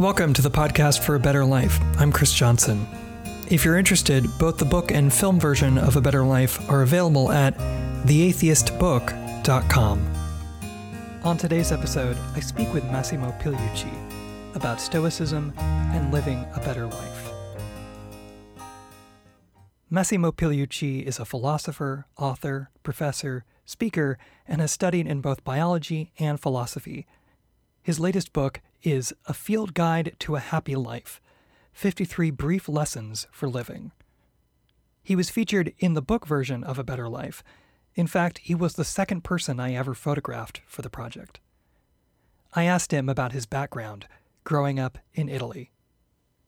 Welcome to the podcast for a better life. I'm Chris Johnson. If you're interested, both the book and film version of A Better Life are available at theatheistbook.com. On today's episode, I speak with Massimo Pigliucci about Stoicism and living a better life. Massimo Pigliucci is a philosopher, author, professor, speaker, and has studied in both biology and philosophy. His latest book is A Field Guide to a Happy Life 53 Brief Lessons for Living. He was featured in the book version of A Better Life. In fact, he was the second person I ever photographed for the project. I asked him about his background growing up in Italy.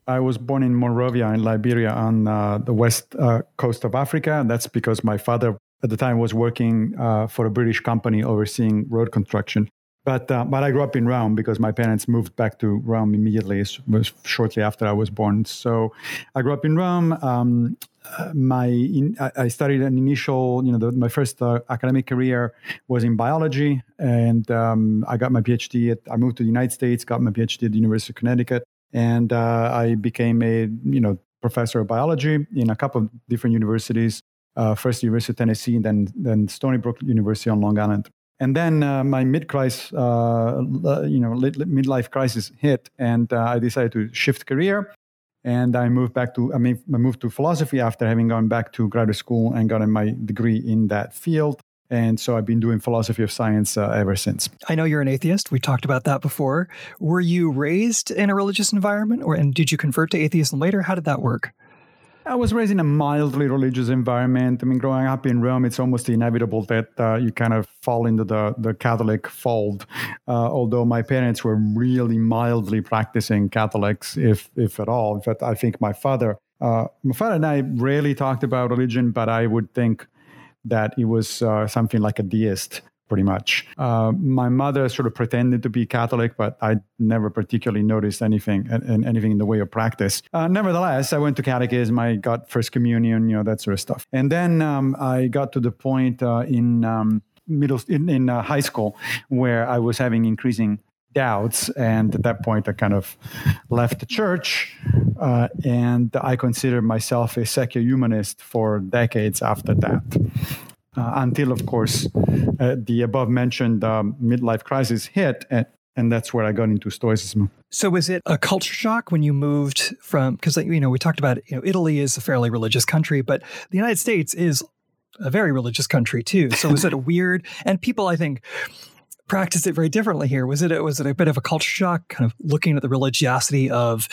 I was born in Monrovia in Liberia on uh, the west uh, coast of Africa. That's because my father at the time was working uh, for a British company overseeing road construction. But uh, but I grew up in Rome because my parents moved back to Rome immediately. Was shortly after I was born. So I grew up in Rome. Um, uh, my in, I studied an initial, you know, the, my first uh, academic career was in biology, and um, I got my PhD. At, I moved to the United States, got my PhD at the University of Connecticut, and uh, I became a you know professor of biology in a couple of different universities. Uh, first, University of Tennessee, then then Stony Brook University on Long Island. And then uh, my mid crisis, uh, you know, midlife crisis hit, and uh, I decided to shift career. And I moved back to, I mean, I moved to philosophy after having gone back to graduate school and gotten my degree in that field. And so I've been doing philosophy of science uh, ever since. I know you're an atheist. We talked about that before. Were you raised in a religious environment, or and did you convert to atheism later? How did that work? I was raised in a mildly religious environment. I mean, growing up in Rome, it's almost inevitable that uh, you kind of fall into the, the Catholic fold. Uh, although my parents were really mildly practicing Catholics, if if at all. In fact, I think my father, uh, my father and I rarely talked about religion, but I would think that he was uh, something like a deist pretty much. Uh, my mother sort of pretended to be Catholic, but I never particularly noticed anything and anything in the way of practice. Uh, nevertheless, I went to catechism. I got First Communion, you know, that sort of stuff. And then um, I got to the point uh, in um, middle in, in uh, high school where I was having increasing doubts. And at that point, I kind of left the church. Uh, and I considered myself a secular humanist for decades after that until, of course, uh, the above mentioned um, midlife crisis hit. And, and that's where I got into Stoicism. So, was it a culture shock when you moved from? Because you know, we talked about you know, Italy is a fairly religious country, but the United States is a very religious country too. So, was it a weird? And people, I think, practiced it very differently here. Was it was it a bit of a culture shock, kind of looking at the religiosity of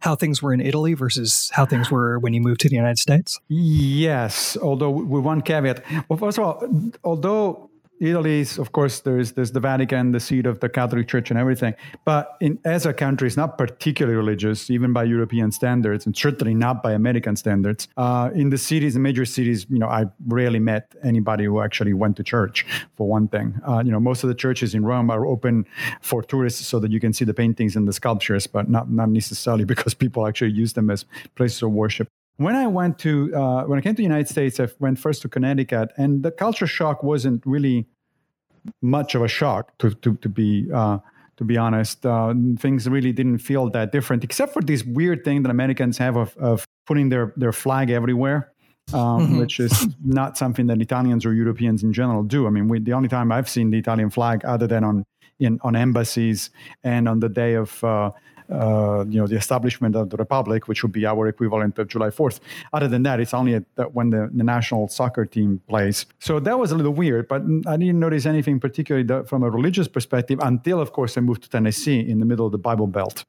how things were in Italy versus how things were when you moved to the United States? Yes, although with one caveat. Well, first of all, although Italy is, of course, there's there's the Vatican, the seat of the Catholic Church, and everything. But in, as a country, it's not particularly religious, even by European standards, and certainly not by American standards. Uh, in the cities, the major cities, you know, I rarely met anybody who actually went to church. For one thing, uh, you know, most of the churches in Rome are open for tourists so that you can see the paintings and the sculptures, but not not necessarily because people actually use them as places of worship when I went to uh, when I came to the United States, I went first to Connecticut, and the culture shock wasn't really much of a shock to to, to be uh, to be honest. Uh, things really didn't feel that different, except for this weird thing that Americans have of, of putting their their flag everywhere. Um, mm-hmm. Which is not something that Italians or Europeans in general do. I mean, we, the only time I've seen the Italian flag, other than on in on embassies and on the day of uh, uh, you know, the establishment of the republic, which would be our equivalent of July 4th. Other than that, it's only when the, the, national soccer team plays. So that was a little weird, but I didn't notice anything particularly from a religious perspective until, of course, I moved to Tennessee in the middle of the Bible Belt.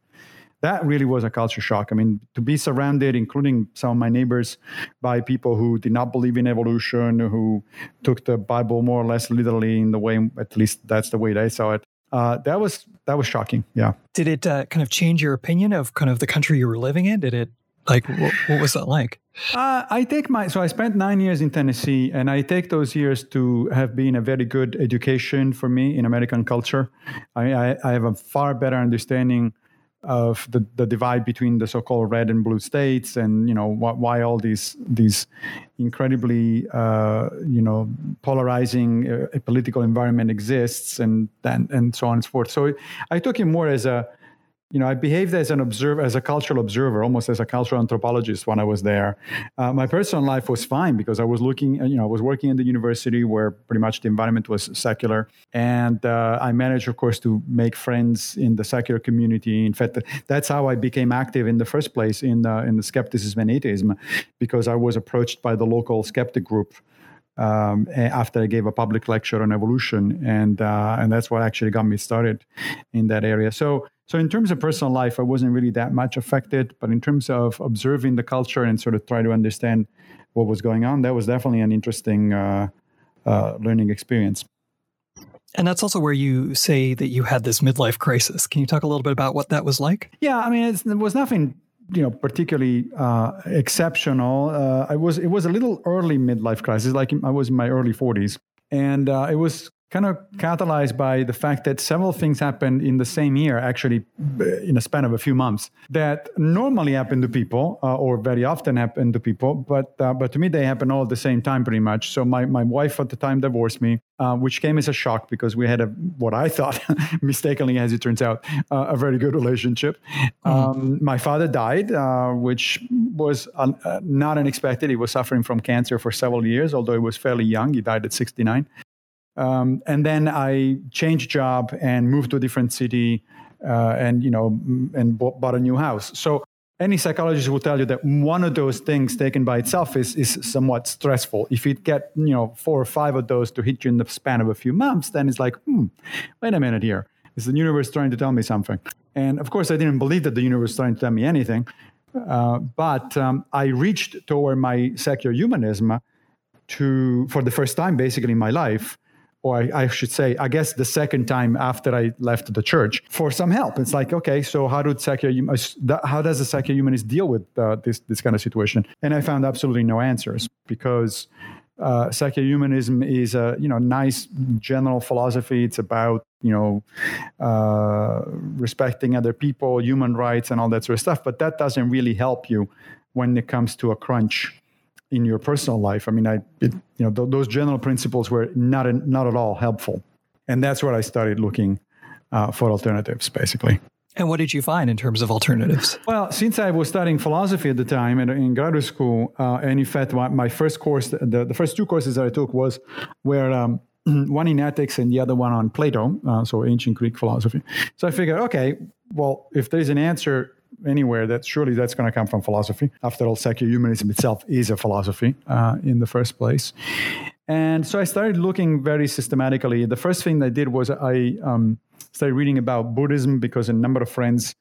That really was a culture shock. I mean, to be surrounded, including some of my neighbors, by people who did not believe in evolution, who took the Bible more or less literally in the way, at least that's the way they saw it uh, that was that was shocking. Yeah. Did it uh, kind of change your opinion of kind of the country you were living in? Did it like what, what was that like? Uh, I take my so I spent nine years in Tennessee, and I take those years to have been a very good education for me in American culture. I, I, I have a far better understanding of the, the divide between the so-called red and blue states and you know wh- why all these these incredibly uh, you know polarizing uh, political environment exists and, and and so on and so forth. So i took it more as a you know, I behaved as an observer, as a cultural observer, almost as a cultural anthropologist when I was there. Uh, my personal life was fine because I was looking, uh, you know, I was working in the university where pretty much the environment was secular, and uh, I managed, of course, to make friends in the secular community. In fact, that's how I became active in the first place in the, in the skepticism and atheism, because I was approached by the local skeptic group. Um, after I gave a public lecture on evolution, and uh, and that's what actually got me started in that area. So so in terms of personal life, I wasn't really that much affected, but in terms of observing the culture and sort of try to understand what was going on, that was definitely an interesting uh, uh, learning experience. And that's also where you say that you had this midlife crisis. Can you talk a little bit about what that was like? Yeah, I mean, it was nothing you know particularly uh, exceptional. Uh, I was it was a little early midlife crisis, like I was in my early 40s, and uh, it was kind of catalyzed by the fact that several things happened in the same year, actually in a span of a few months, that normally happen to people uh, or very often happen to people, but uh, but to me they happen all at the same time pretty much. So my, my wife at the time divorced me, uh, which came as a shock because we had a what I thought mistakenly, as it turns out, uh, a very good relationship. Mm-hmm. Um, my father died, uh, which was un- uh, not unexpected. He was suffering from cancer for several years, although he was fairly young. He died at 69. Um, and then I changed job and moved to a different city, uh, and you know, and bought, bought, a new house. So any psychologist will tell you that one of those things taken by itself is is somewhat stressful. If you get you know four or five of those to hit you in the span of a few months, then it's like, hmm, wait a minute here. Is the universe trying to tell me something? And of course, I didn't believe that the universe was trying to tell me anything. Uh, but um, I reached toward my secular humanism to, for the first time, basically in my life, or I, I, should say, I guess the second time after I left the church for some help. It's like, okay, so how do secular how does the secular humanist deal with uh, this this kind of situation? And I found absolutely no answers because uh, secular humanism is a you know nice general philosophy. It's about you know uh, respecting other people, human rights, and all that sort of stuff. But that doesn't really help you when it comes to a crunch in your personal life. I mean, I it, you know th- those general principles were not a, not at all helpful, and that's where I started looking uh, for alternatives, basically. And what did you find in terms of alternatives? Well, since I was studying philosophy at the time in, in graduate school, uh, and in fact, my, my first course, the, the first two courses that I took was were um, one in ethics and the other one on Plato, uh, so ancient Greek philosophy. So I figured, okay, well, if there's an answer anywhere that surely that's going to come from philosophy. After all, secular humanism itself is a philosophy uh, in the first place. And so I started looking very systematically. The first thing I did was I um, started reading about Buddhism because a number of friends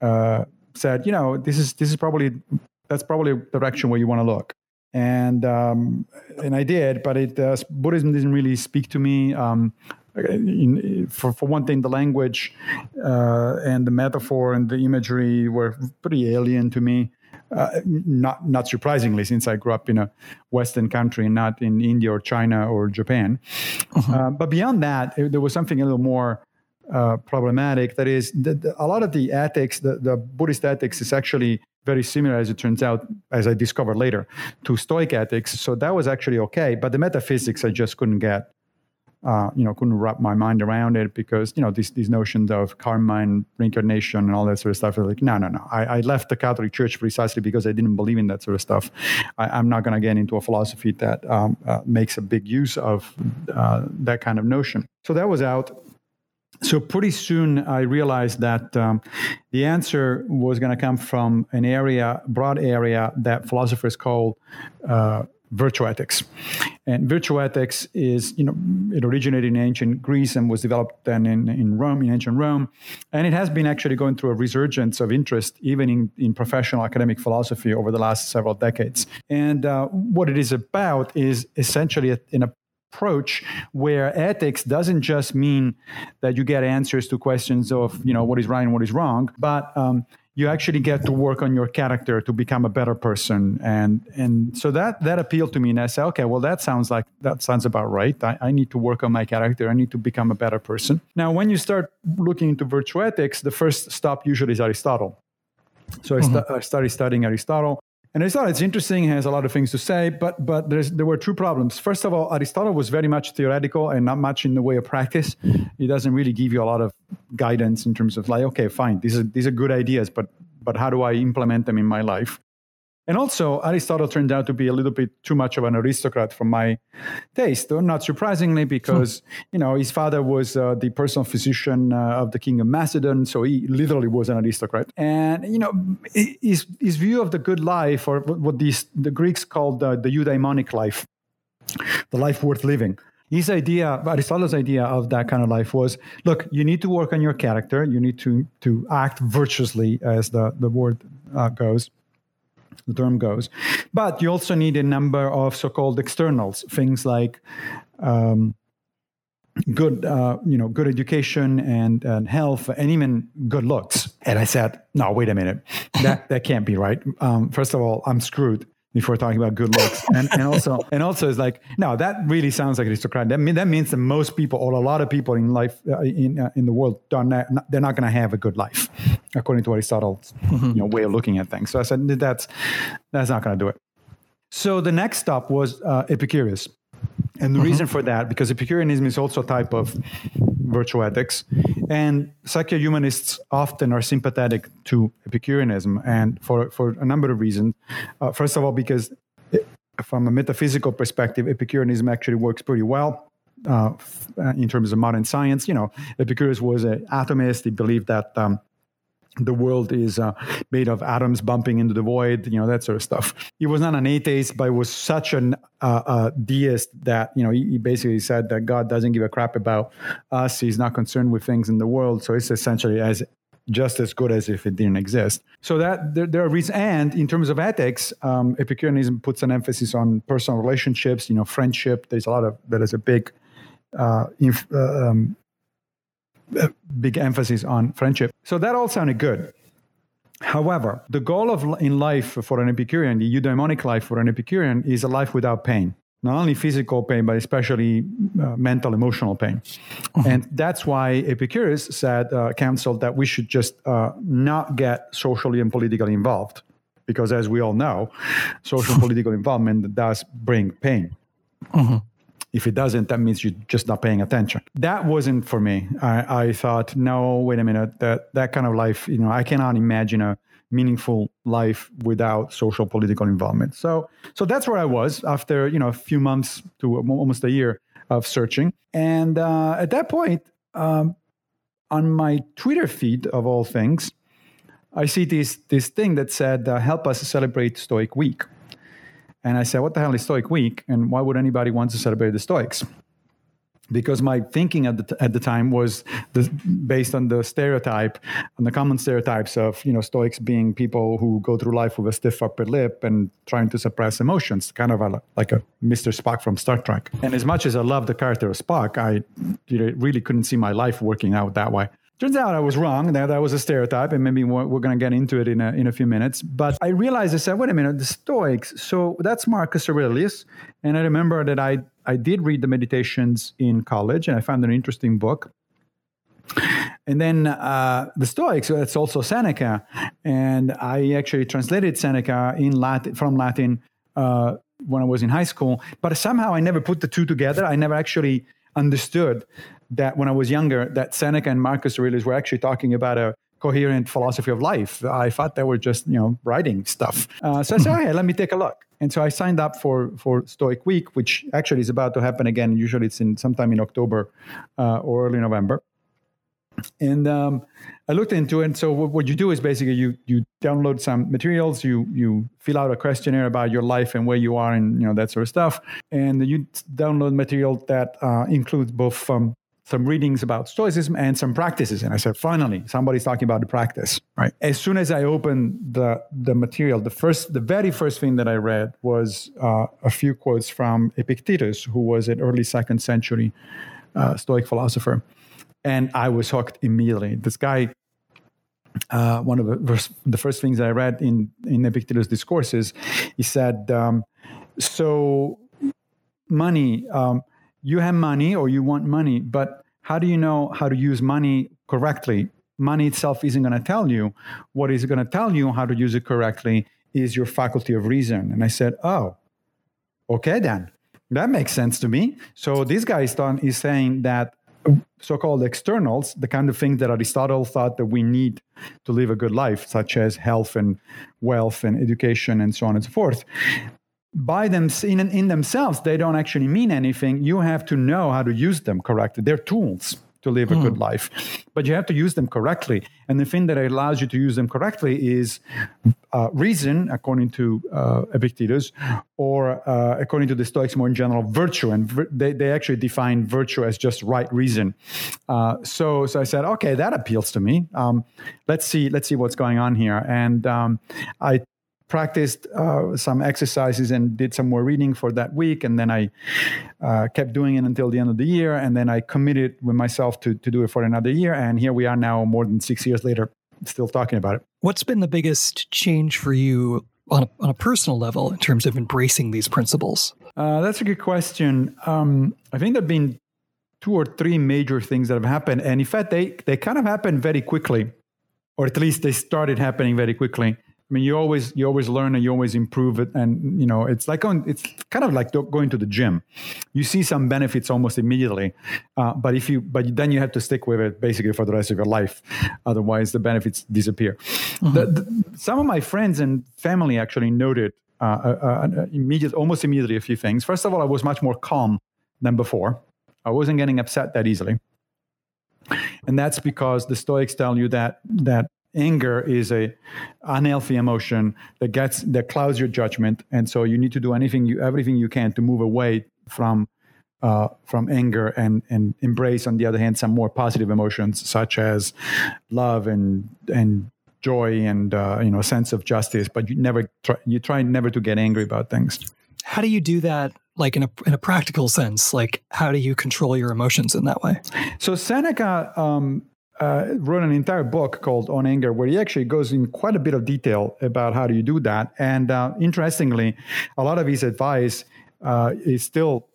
uh, said, you know, this is this is probably that's probably the direction where you want to look. And um, and I did, but it uh, Buddhism didn't really speak to me. Um, for, for one thing, the language uh, and the metaphor and the imagery were pretty alien to me. Uh, not not surprisingly, since I grew up in a Western country and not in India or China or Japan. Uh-huh. Uh, but beyond that, there was something a little more uh, problematic. That is, the, the, a lot of the ethics, the, the Buddhist ethics, is actually very similar, as it turns out, as I discovered later, to Stoic ethics. So that was actually okay. But the metaphysics, I just couldn't get uh, you know, couldn't wrap my mind around it because, you know, these, these notions of karma and reincarnation and all that sort of stuff like, no, no, no. I, I left the Catholic Church precisely because I didn't believe in that sort of stuff. I, am not going to get into a philosophy that um, uh, makes a big use of uh, that kind of notion. So that was out. So pretty soon I realized that um, the answer was going to come from an area, broad area that philosophers call uh, virtue ethics. And virtue ethics is, you know, it originated in ancient Greece and was developed then in, in Rome, in ancient Rome. And it has been actually going through a resurgence of interest, even in, in professional academic philosophy over the last several decades. And uh, what it is about is essentially an approach where ethics doesn't just mean that you get answers to questions of, you know, what is right and what is wrong, but um, you actually get to work on your character to become a better person. And and so that that appealed to me. And i said okay well that sounds like that sounds about right. I, I, need to work on my character. I need to become a better person. Now when you start looking into virtue ethics the first stop usually is aristotle. So mm-hmm. st- I started studying aristotle And Aristotle, it's interesting, has a lot of things to say, but but there were two problems. First of all, Aristotle was very much theoretical and not much in the way of practice. He doesn't really give you a lot of guidance in terms of like, okay, fine, these are these are good ideas, but but how do I implement them in my life? And also, Aristotle turned out to be a little bit too much of an aristocrat for my taste, not surprisingly, because hmm. you know his father was uh, the personal physician uh, of the king of Macedon, so he literally was an aristocrat. And you know, his his view of the good life, or what these the Greeks called the, the eudaimonic life, the life worth living. His idea, Aristotle's idea of that kind of life was: look, you need to work on your character, you need to to act virtuously, as the the word uh, goes the term goes. But you also need a number of so-called externals, things like um, good, uh, you know, good education and, and health, and even good looks. And I said, no, wait a minute, that that can't be right. Um, first of all, I'm screwed we're talking about good looks. And, and also, and also, it's like, no, that really sounds like aristocrat. That, mean, that means that most people, or a lot of people in life, uh, in uh, in the world, don't, they're not going to have a good life, according to Aristotle's mm-hmm. you know, way of looking at things. So I said, that's that's not going to do it. So the next stop was uh, Epicurus. And the mm-hmm. reason for that, because Epicureanism is also a type of virtue ethics, and secular humanists often are sympathetic to Epicureanism, and for, for a number of reasons. Uh, first of all, because it, from a metaphysical perspective, Epicureanism actually works pretty well. Uh, in terms of modern science, you know, Epicurus was an atomist. He believed that um, the world is uh, made of atoms bumping into the void, you know, that sort of stuff. He was not an atheist, but was such an uh, uh, deist that, you know, he, he, basically said that God doesn't give a crap about us. He's not concerned with things in the world. So it's essentially as just as good as if it didn't exist. So that there, there are reasons. And in terms of ethics, um, Epicureanism puts an emphasis on personal relationships, you know, friendship. There's a lot of, that is a big uh, inf- uh, um, big emphasis on friendship. So that all sounded good. However, the goal of in life for an Epicurean, the eudaimonic life for an Epicurean, is a life without pain. Not only physical pain, but especially uh, mental, emotional pain. Mm-hmm. And that's why Epicurus said, uh, counseled that we should just uh, not get socially and politically involved. Because as we all know, social and political involvement does bring pain. Mm-hmm. If it doesn't, that means you're just not paying attention. That wasn't for me. I, I thought, no, wait a minute, that, that kind of life, you know, I cannot imagine a meaningful life without social political involvement. So, so that's where I was after, you know, a few months to almost a year of searching. And uh, at that point, um, on my Twitter feed of all things, I see this this thing that said, uh, "Help us celebrate Stoic Week." And I said, what the hell is Stoic Week? And why would anybody want to celebrate the Stoics? Because my thinking at the, t- at the time was the, based on the stereotype, on the common stereotypes of you know Stoics being people who go through life with a stiff upper lip and trying to suppress emotions, kind of a, like a Mr. Spock from Star Trek. And as much as I love the character of Spock, I really couldn't see my life working out that way. Turns out I was wrong. That, that was a stereotype, and maybe we're, going to get into it in a, in a few minutes. But I realized I said, wait a minute, the Stoics. So that's Marcus Aurelius. And I remember that I, I did read the Meditations in college, and I found an interesting book. And then uh, the Stoics, it's also Seneca. And I actually translated Seneca in Latin, from Latin uh, when I was in high school. But somehow I never put the two together. I never actually understood that when I was younger, that Seneca and Marcus Aurelius were actually talking about a coherent philosophy of life. I thought they were just, you know, writing stuff. Uh, so I said, okay, let me take a look. And so I signed up for, for Stoic Week, which actually is about to happen again. Usually it's in sometime in October uh, or early November. And um, I looked into it. And So what, what you do is basically you you download some materials, you you fill out a questionnaire about your life and where you are, and you know that sort of stuff. And you download material that uh, includes both um, some readings about Stoicism and some practices. And I said, finally, somebody's talking about the practice, right? As soon as I opened the, the material, the first, the very first thing that I read was uh, a few quotes from Epictetus, who was an early second century uh, Stoic philosopher. And I was hooked immediately. This guy, uh, one of the, the first things I read in, in Epictetus' discourses, he said, um, so money, um, you have money or you want money, but how do you know how to use money correctly? Money itself isn't going to tell you. What is going to tell you how to use it correctly is your faculty of reason. And I said, oh, okay, then that makes sense to me. So this guy is, done, is saying that so-called externals, the kind of things that Aristotle thought that we need to live a good life, such as health and wealth and education and so on and so forth, by them in, in themselves, they don't actually mean anything. You have to know how to use them correctly. They're tools to live a mm. good hmm. life. But you have to use them correctly. And the thing that allows you to use them correctly is uh, reason, according to uh, Epictetus, or uh, according to the Stoics more in general, virtue. And vir- they, they actually define virtue as just right reason. Uh, so, so I said, okay, that appeals to me. Um, let's see, let's see what's going on here. And um, I practiced uh, some exercises and did some more reading for that week. And then i uh, kept doing it until the end of the year. And then i committed with myself to, to do it for another year. And here we are now more than six years later still talking about it. What's been the biggest change for you on a, on a personal level in terms of embracing these principles? Uh, that's a good question. Um, i think there have been two or three major things that have happened. And in fact they, they kind of happened very quickly or at least they started happening very quickly I mean, you always you always learn and you always improve it, and you know it's like on it's kind of like going to the gym. You see some benefits almost immediately, uh, but if you but then you have to stick with it basically for the rest of your life, otherwise the benefits disappear. Mm-hmm. The, the, some of my friends and family actually noted uh, uh, uh, immediate, almost immediately a few things. First of all, I was much more calm than before. I wasn't getting upset that easily and that's because the stoics tell you that that anger is a unhealthy emotion that gets that clouds your judgment. And so you need to do anything you everything you can to move away from uh, from anger and and embrace on the other hand some more positive emotions such as love and and joy and uh, you know a sense of justice. But you never try you try never to get angry about things. How do you do that like in a in a practical sense? Like how do you control your emotions in that way? So seneca um, uh, wrote an entire book called On Anger, where he actually goes in quite a bit of detail about how do you do that. And uh, interestingly, a lot of his advice uh, is still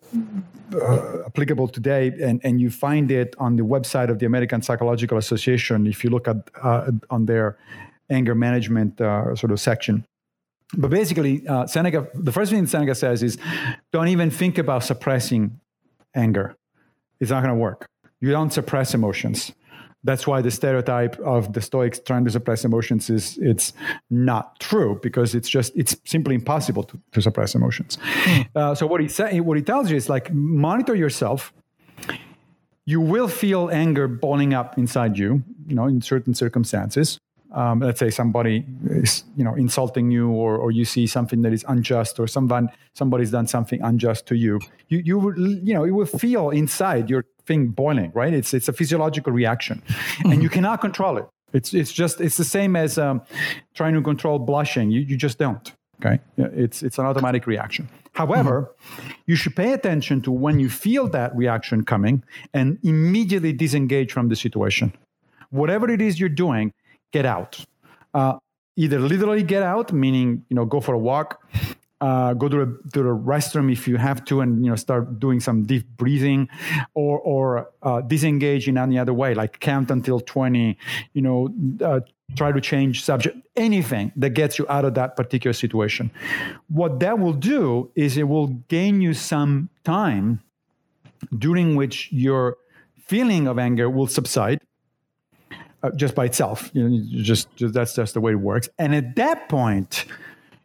uh, applicable today, and, and you find it on the website of the American Psychological Association if you look at uh, on their anger management uh, sort of section. But basically, Seneca, the first thing Seneca says is, don't even think about suppressing anger. It's not going to work. You don't suppress emotions that's why the stereotype of the stoics trying to suppress emotions is it's not true because it's just it's simply impossible to, to suppress emotions. Mm. uh, so what he say, what he tells you is like monitor yourself. You will feel anger boiling up inside you you know in certain circumstances. Um, let's say somebody is you know insulting you or, or you see something that is unjust or someone somebody's done something unjust to you. You you will you know you will feel inside your thing boiling right? It's it's a physiological reaction. And you cannot control it. It's it's just it's the same as um, trying to control blushing. You, you just don't okay? It's it's an automatic reaction. However mm-hmm. you should pay attention to when you feel that reaction coming and immediately disengage from the situation. Whatever it is you're doing get out. Uh, either literally get out, meaning you know go for a walk, uh, go to the, to the restroom if you have to, and you know start doing some deep breathing, or or uh, disengage in any other way, like count until twenty. You know, uh, try to change subject, anything that gets you out of that particular situation. What that will do is it will gain you some time during which your feeling of anger will subside uh, just by itself. You know, you just, just that's just the way it works. And at that point,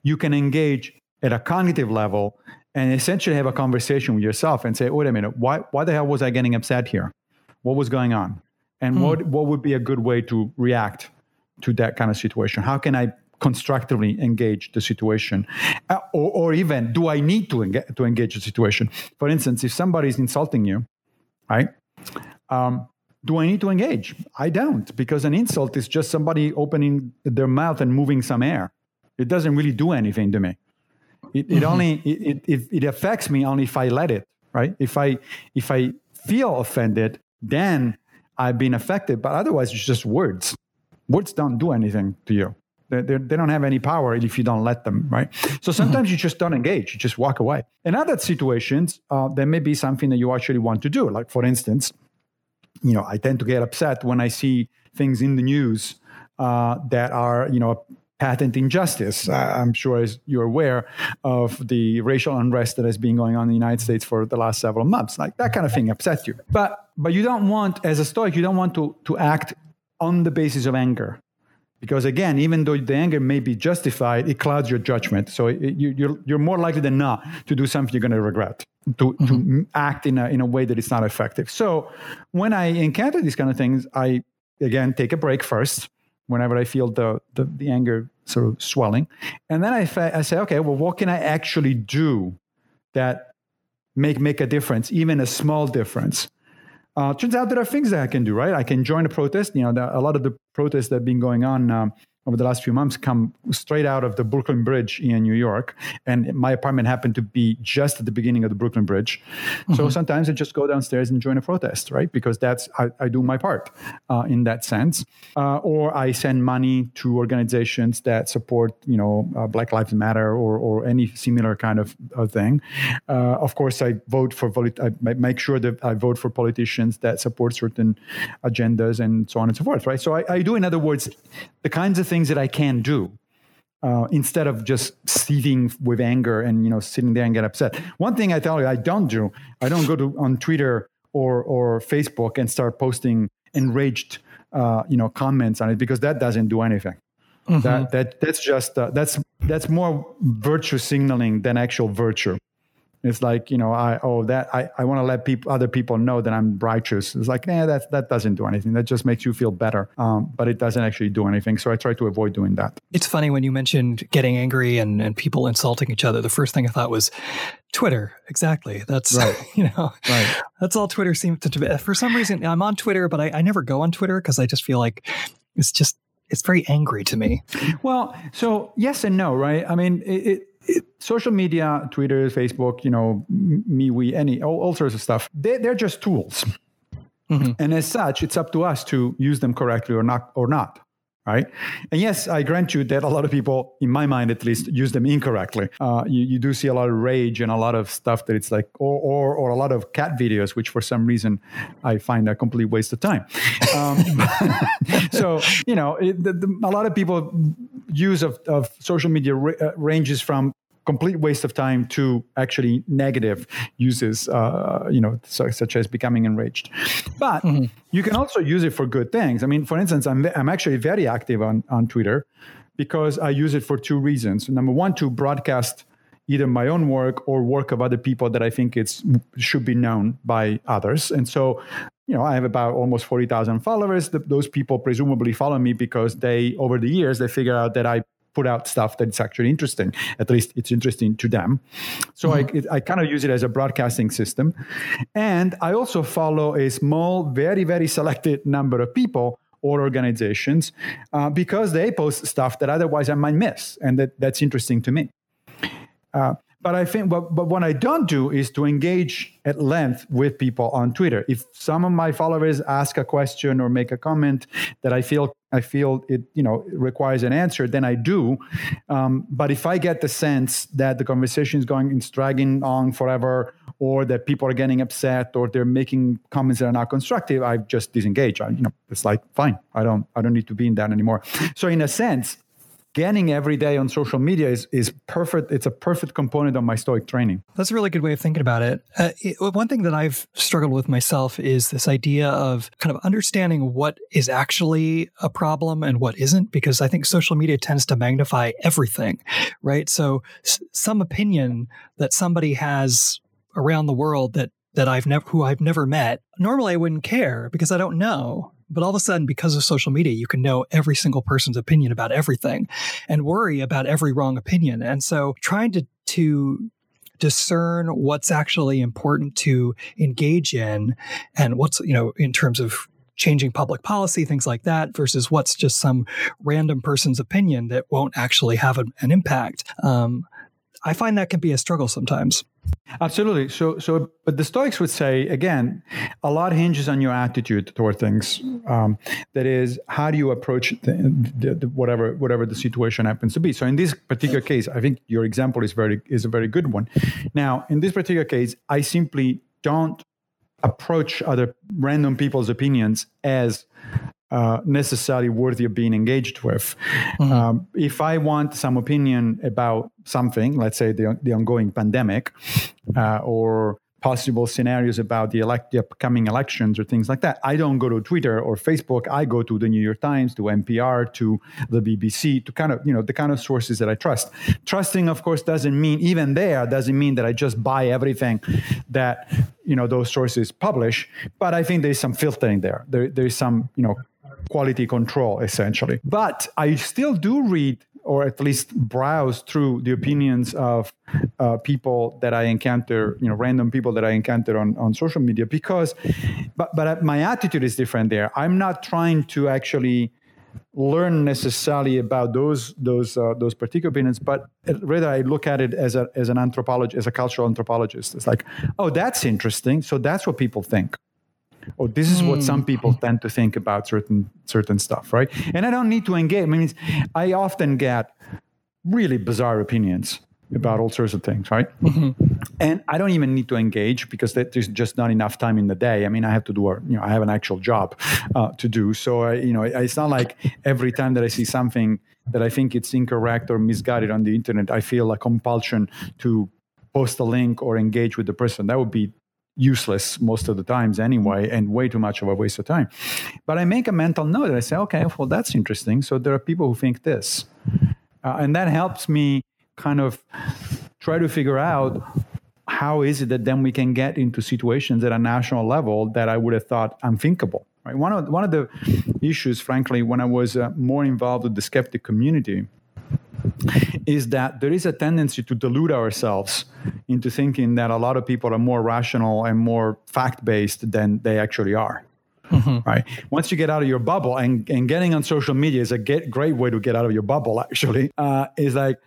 you can engage at a cognitive level and essentially have a conversation with yourself and say, wait a minute, why, why the hell was I getting upset here? What was going on? And hmm. what, what would be a good way to react to that kind of situation? How can I constructively engage the situation? Uh, or, or, even, do I need to, engage, to engage the situation? For instance, if somebody is insulting you, right? Um, do I need to engage? I don't, because an insult is just somebody opening their mouth and moving some air. It doesn't really do anything to me. It, it only it, it, it affects me only if I let it. Right? If I if I feel offended, then I've been affected. But otherwise, it's just words. Words don't do anything to you. They, they, they don't have any power if you don't let them, right? So sometimes mm-hmm. you just don't engage, you just walk away. In other situations, uh, there may be something that you actually want to do. Like, for instance, you know, I tend to get upset when I see things in the news uh, that are, you know, patent injustice. I'm sure, as you're aware, of the racial unrest that has been going on in the United States for the last several months. Like that kind of thing upsets you. But but you don't want, as a Stoic, you don't want to to act on the basis of anger. Because again, even though the anger may be justified, it clouds your judgment. So it, you, you're, you're more likely than not to do something you're going to regret, to, mm-hmm. to act in a, in a way that is not effective. So when I encounter these kind of things, I, again, take a break first whenever I feel the, the, the anger sort of swelling. And then I, fa- I say, okay, well, what can I actually do that make, make a difference, even a small difference? Uh, turns out there are things that I can do, right? I can join a protest. You know, a lot of the protests that have been going on um, over the last few months come straight out of the Brooklyn Bridge in New York. And my apartment happened to be just at the beginning of the Brooklyn Bridge. Mm-hmm. So sometimes I just go downstairs and join a protest, right? Because that's, I, I do my part uh, in that sense. Uh, or I send money to organizations that support, you know, uh, Black Lives Matter or, or any similar kind of thing. Uh, of course, I vote for, I make sure that I vote for politicians that support certain agendas and so on and so forth, right? So I, I do, in other words, the kinds of things that I can do uh, instead of just seething with anger and you know sitting there and get upset. One thing I tell you, I don't do. I don't go to on Twitter or or Facebook and start posting enraged uh, you know comments on it because that doesn't do anything. Mm-hmm. That that that's just uh, that's that's more virtue signaling than actual virtue. It's like, you know, I oh that I, I want to let people other people know that I'm righteous. It's like, nah, that that doesn't do anything. That just makes you feel better. Um, but it doesn't actually do anything. So I try to avoid doing that. It's funny when you mentioned getting angry and, and people insulting each other. The first thing I thought was Twitter. Exactly. That's right. you know right. that's all Twitter seems to be. For some reason I'm on Twitter, but I, I never go on Twitter because I just feel like it's just it's very angry to me. Well, so yes and no, right? I mean, it, it it, social media, Twitter, Facebook, you know, me, we, any, all, all sorts of stuff, they, they're just tools. Mm-hmm. And as such, it's up to us to use them correctly or not, or not right? And yes, I grant you that a lot of people, in my mind at least, use them incorrectly. Uh, you, you, do see a lot of rage and a lot of stuff that it's like, or, or, or a lot of cat videos, which for some reason I find a complete waste of time. Um, so, you know, it, the, the, a lot of people use of, of social media uh, ranges from complete waste of time to actually negative uses, uh, you know, so, such as becoming enraged. But mm-hmm. you can also use it for good things. I mean, for instance, I'm, I'm actually very active on, on Twitter because I use it for two reasons. Number one, to broadcast either my own work or work of other people that I think it's should be known by others. And so, you know, I have about almost 40,000 followers. those people presumably follow me because they, over the years, they figure out that I put out stuff that's actually interesting. At least it's interesting to them. So mm-hmm. I, I kind of use it as a broadcasting system. And I also follow a small, very, very selected number of people or organizations uh, because they post stuff that otherwise I might miss. And that, that's interesting to me. Uh, but I think, but, but what I don't do is to engage at length with people on Twitter. If some of my followers ask a question or make a comment that I feel I feel it, you know, requires an answer, then I do. Um, but if I get the sense that the conversation is going and dragging on forever, or that people are getting upset, or they're making comments that are not constructive, I just disengage. I, you know, it's like fine, I don't, I don't need to be in that anymore. So in a sense, scanning every day on social media is, is perfect. It's a perfect component of my Stoic training. That's a really good way of thinking about it. Uh, it. One thing that I've struggled with myself is this idea of kind of understanding what is actually a problem and what isn't, because I think social media tends to magnify everything, right? So s- some opinion that somebody has around the world that that I've never who I've never met. Normally I wouldn't care because I don't know. But all of a sudden, because of social media, you can know every single person's opinion about everything and worry about every wrong opinion. And so trying to, to discern what's actually important to engage in and what's, you know, in terms of changing public policy, things like that, versus what's just some random person's opinion that won't actually have an, an impact. Um, I find that can be a struggle sometimes. Absolutely. So, so, but the Stoics would say again, a lot hinges on your attitude toward things. Um, that is, how do you approach the, the, the, whatever whatever the situation happens to be. So, in this particular case, I think your example is very is a very good one. Now, in this particular case, I simply don't approach other random people's opinions as uh, necessarily worthy of being engaged with. Mm-hmm. Um, if I want some opinion about something, let's say the, the ongoing pandemic, uh, or possible scenarios about the, elect, the upcoming elections or things like that. I don't go to Twitter or Facebook. I go to the New York Times, to NPR, to the BBC, to kind of, you know, the kind of sources that I trust. Trusting, of course, doesn't mean, even there, doesn't mean that I just buy everything that, you know, those sources publish. But I think there's some filtering there. there there's some, you know, quality control essentially. But I still do read or at least browse through the opinions of uh, people that I encounter, you know, random people that I encounter on, on social media because, but, but my attitude is different there. I'm not trying to actually learn necessarily about those those uh, those particular opinions, but rather I look at it as a as an anthropologist, as a cultural anthropologist. It's like, oh, that's interesting. So that's what people think oh this is what some hmm. people tend to think about certain certain stuff right? And i don't need to engage i mean i often get really bizarre opinions about all sorts of things right? Mm-hmm. and i don't even need to engage because there's just not enough time in the day. I mean i have to do a you know i have an actual job uh, to do. So I, you know it's not like every time that i see something that i think it's incorrect or misguided on the internet i feel a compulsion to post a link or engage with the person. That would be useless most of the times anyway and way too much of a waste of time. But i make a mental note. And i say okay well that's interesting. So there are people who think this. Uh, and that helps me kind of try to figure out how is it that then we can get into situations at a national level that i would have thought unthinkable right? One of, one of the issues frankly when i was uh, more involved with the skeptic community is that there is a tendency to delude ourselves into thinking that a lot of people are more rational and more fact based than they actually are. Mm-hmm. Right. Once you get out of your bubble, and, and getting on social media is a get, great way to get out of your bubble, actually, uh, is like,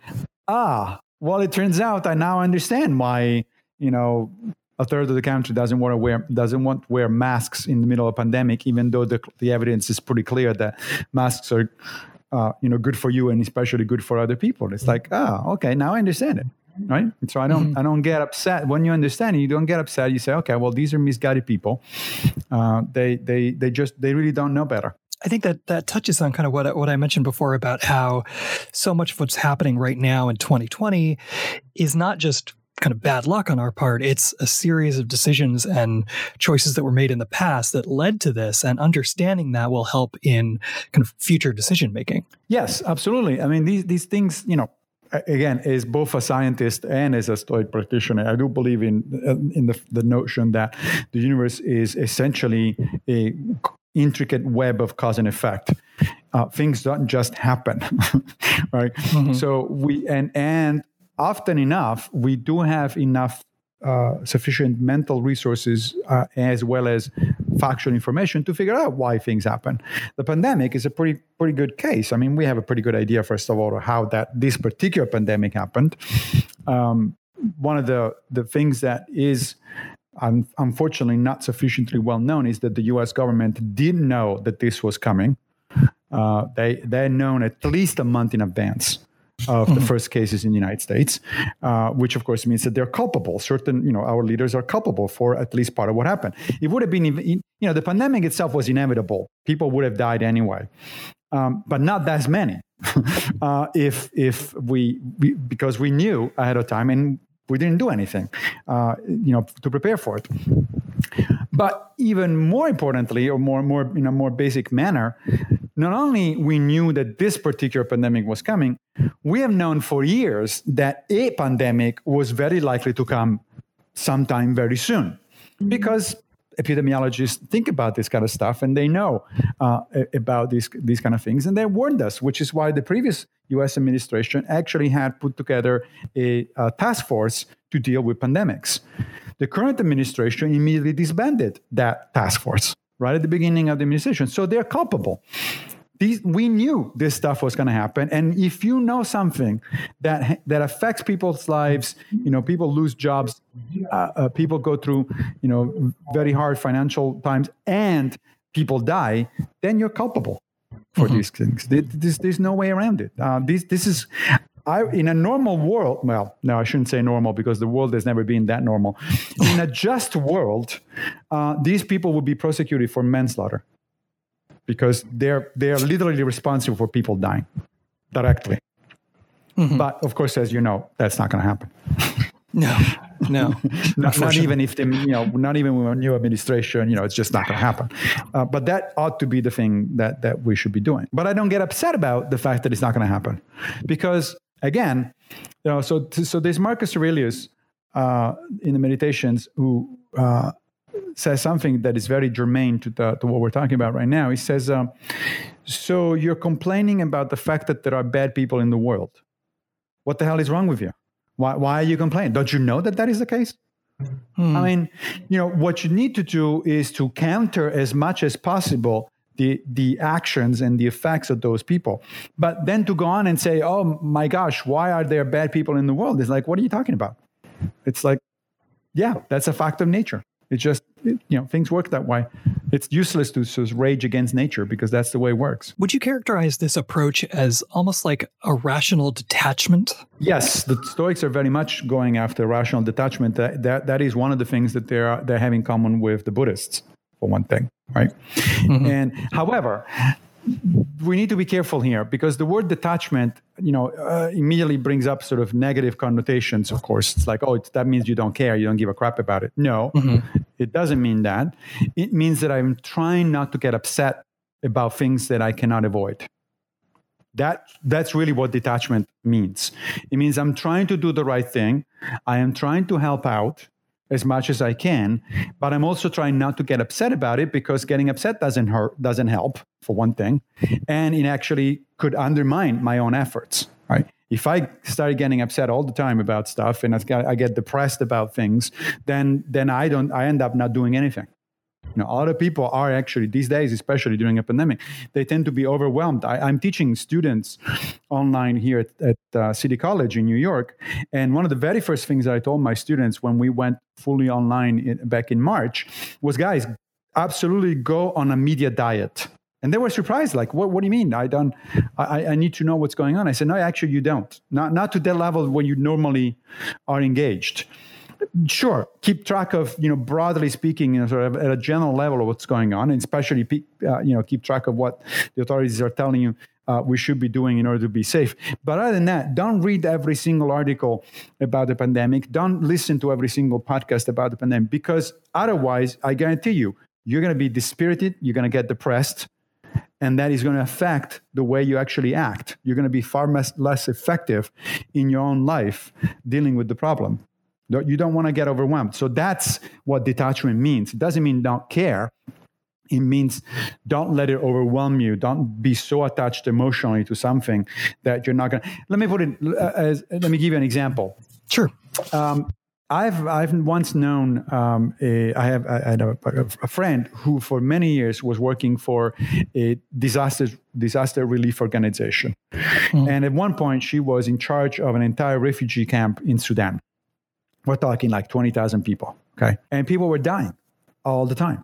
ah, well, it turns out I now understand why, you know, a third of the country doesn't want to wear doesn't want to wear masks in the middle of a pandemic, even though the, the evidence is pretty clear that masks are uh, you know, good for you and especially good for other people. It's like, ah, oh, okay, now I understand it, right? So I don't, mm-hmm. I don't get upset when you understand it. You don't get upset. You say, okay, well, these are misguided people. Uh, they, they, they just, they really don't know better. I think that that touches on kind of what what I mentioned before about how so much of what's happening right now in 2020 is not just kind of bad luck on our part. It's a series of decisions and choices that were made in the past that led to this, and understanding that will help in kind of future decision making. Yes, absolutely. I mean, these these things, you know, again, as both a scientist and as a Stoic practitioner, I do believe in uh, in the, the notion that the universe is essentially a intricate web of cause and effect. Uh, things don't just happen, right? Mm-hmm. So we and and often enough, we do have enough uh, sufficient mental resources uh, as well as factual information to figure out why things happen. The pandemic is a pretty pretty good case. I mean, we have a pretty good idea, first of all, how that this particular pandemic happened. Um, one of the the things that is um, unfortunately not sufficiently well known is that the U.S. government didn't know that this was coming. Uh, they they known at least a month in advance of the mm-hmm. first cases in the United States, uh, which of course means that they're culpable. Certain, you know, our leaders are culpable for at least part of what happened. It would have been, you know, the pandemic itself was inevitable. People would have died anyway, um, but not as many. uh, if if we, we, because we knew ahead of time and we didn't do anything, uh, you know, to prepare for it. But even more importantly, or more more in a more basic manner, not only we knew that this particular pandemic was coming, we have known for years that a pandemic was very likely to come sometime very soon. Because epidemiologists think about this kind of stuff and they know uh, about these these kind of things and they warned us which is why the previous US administration actually had put together a, a task force to deal with pandemics. The current administration immediately disbanded that task force right at the beginning of the administration. So they're culpable. These, we knew this stuff was going to happen. And if you know something that that affects people's lives you know people lose jobs uh, uh, people go through you know very hard financial times and people die then you're culpable for mm-hmm. these things. There's, there's no way around it. Uh, this, this is I, in a normal world, well, no, I shouldn't say normal because the world has never been that normal. In a just world, uh, these people would be prosecuted for manslaughter because they're they're literally responsible for people dying directly. Mm-hmm. But of course, as you know, that's not going to happen. No, no, not, not, even if the you know, not even with a new administration, you know, it's just not going to happen. Uh, but that ought to be the thing that that we should be doing. But I don't get upset about the fact that it's not going to happen, because again, you know, so so there's Marcus Aurelius uh, in the Meditations who uh, says something that is very germane to, the, to what we're talking about right now. He says, um, "So you're complaining about the fact that there are bad people in the world. What the hell is wrong with you? Why, why are you complaining? Don't you know that that is the case?" Hmm. I mean, you know, what you need to do is to counter as much as possible the the actions and the effects of those people. But then to go on and say, "Oh my gosh, why are there bad people in the world?" It's like, what are you talking about? It's like, yeah, that's a fact of nature. It's just, you know, things work that way. It's useless to just rage against nature because that's the way it works. Would you characterize this approach as almost like a rational detachment? Yes, the Stoics are very much going after rational detachment. That, that, that is one of the things that they're, they have in common with the Buddhists, for one thing, right? Mm-hmm. And however, we need to be careful here because the word detachment, you know, uh, immediately brings up sort of negative connotations. Of course, it's like, oh, it's, that means you don't care, you don't give a crap about it. No, mm-hmm. it doesn't mean that. It means that I'm trying not to get upset about things that I cannot avoid. That that's really what detachment means. It means I'm trying to do the right thing. I am trying to help out as much as I can, but I'm also trying not to get upset about it because getting upset doesn't hurt, doesn't help for one thing, and it actually could undermine my own efforts. Right? If I start getting upset all the time about stuff and I get depressed about things, then then I don't I end up not doing anything. You know, a lot of people are actually these days, especially during a pandemic, they tend to be overwhelmed. I, am teaching students online here at, at uh, City College in New York, and one of the very first things that I told my students when we went fully online in, back in March was, guys, absolutely go on a media diet. And they were surprised, like, what, what do you mean? I don't, I, I need to know what's going on. I said, no, actually, you don't. Not, not to that level when you normally are engaged sure keep track of you know broadly speaking you know, sort of at a general level of what's going on and especially uh, you know keep track of what the authorities are telling you uh, we should be doing in order to be safe but other than that don't read every single article about the pandemic don't listen to every single podcast about the pandemic because otherwise i guarantee you you're going to be dispirited you're going to get depressed and that is going to affect the way you actually act. You're going to be far less effective in your own life dealing with the problem. You don't want to get overwhelmed. So that's what detachment means. It doesn't mean don't care. It means don't let it overwhelm you. Don't be so attached emotionally to something that you're not going to. Let me put it uh, as, let me give you an example. Sure. Um, I've I've once known um, a, I have I had a, a, friend who for many years was working for a disaster disaster relief organization, mm. and at one point she was in charge of an entire refugee camp in Sudan. We're talking like 20,000 people. Okay. And people were dying all the time.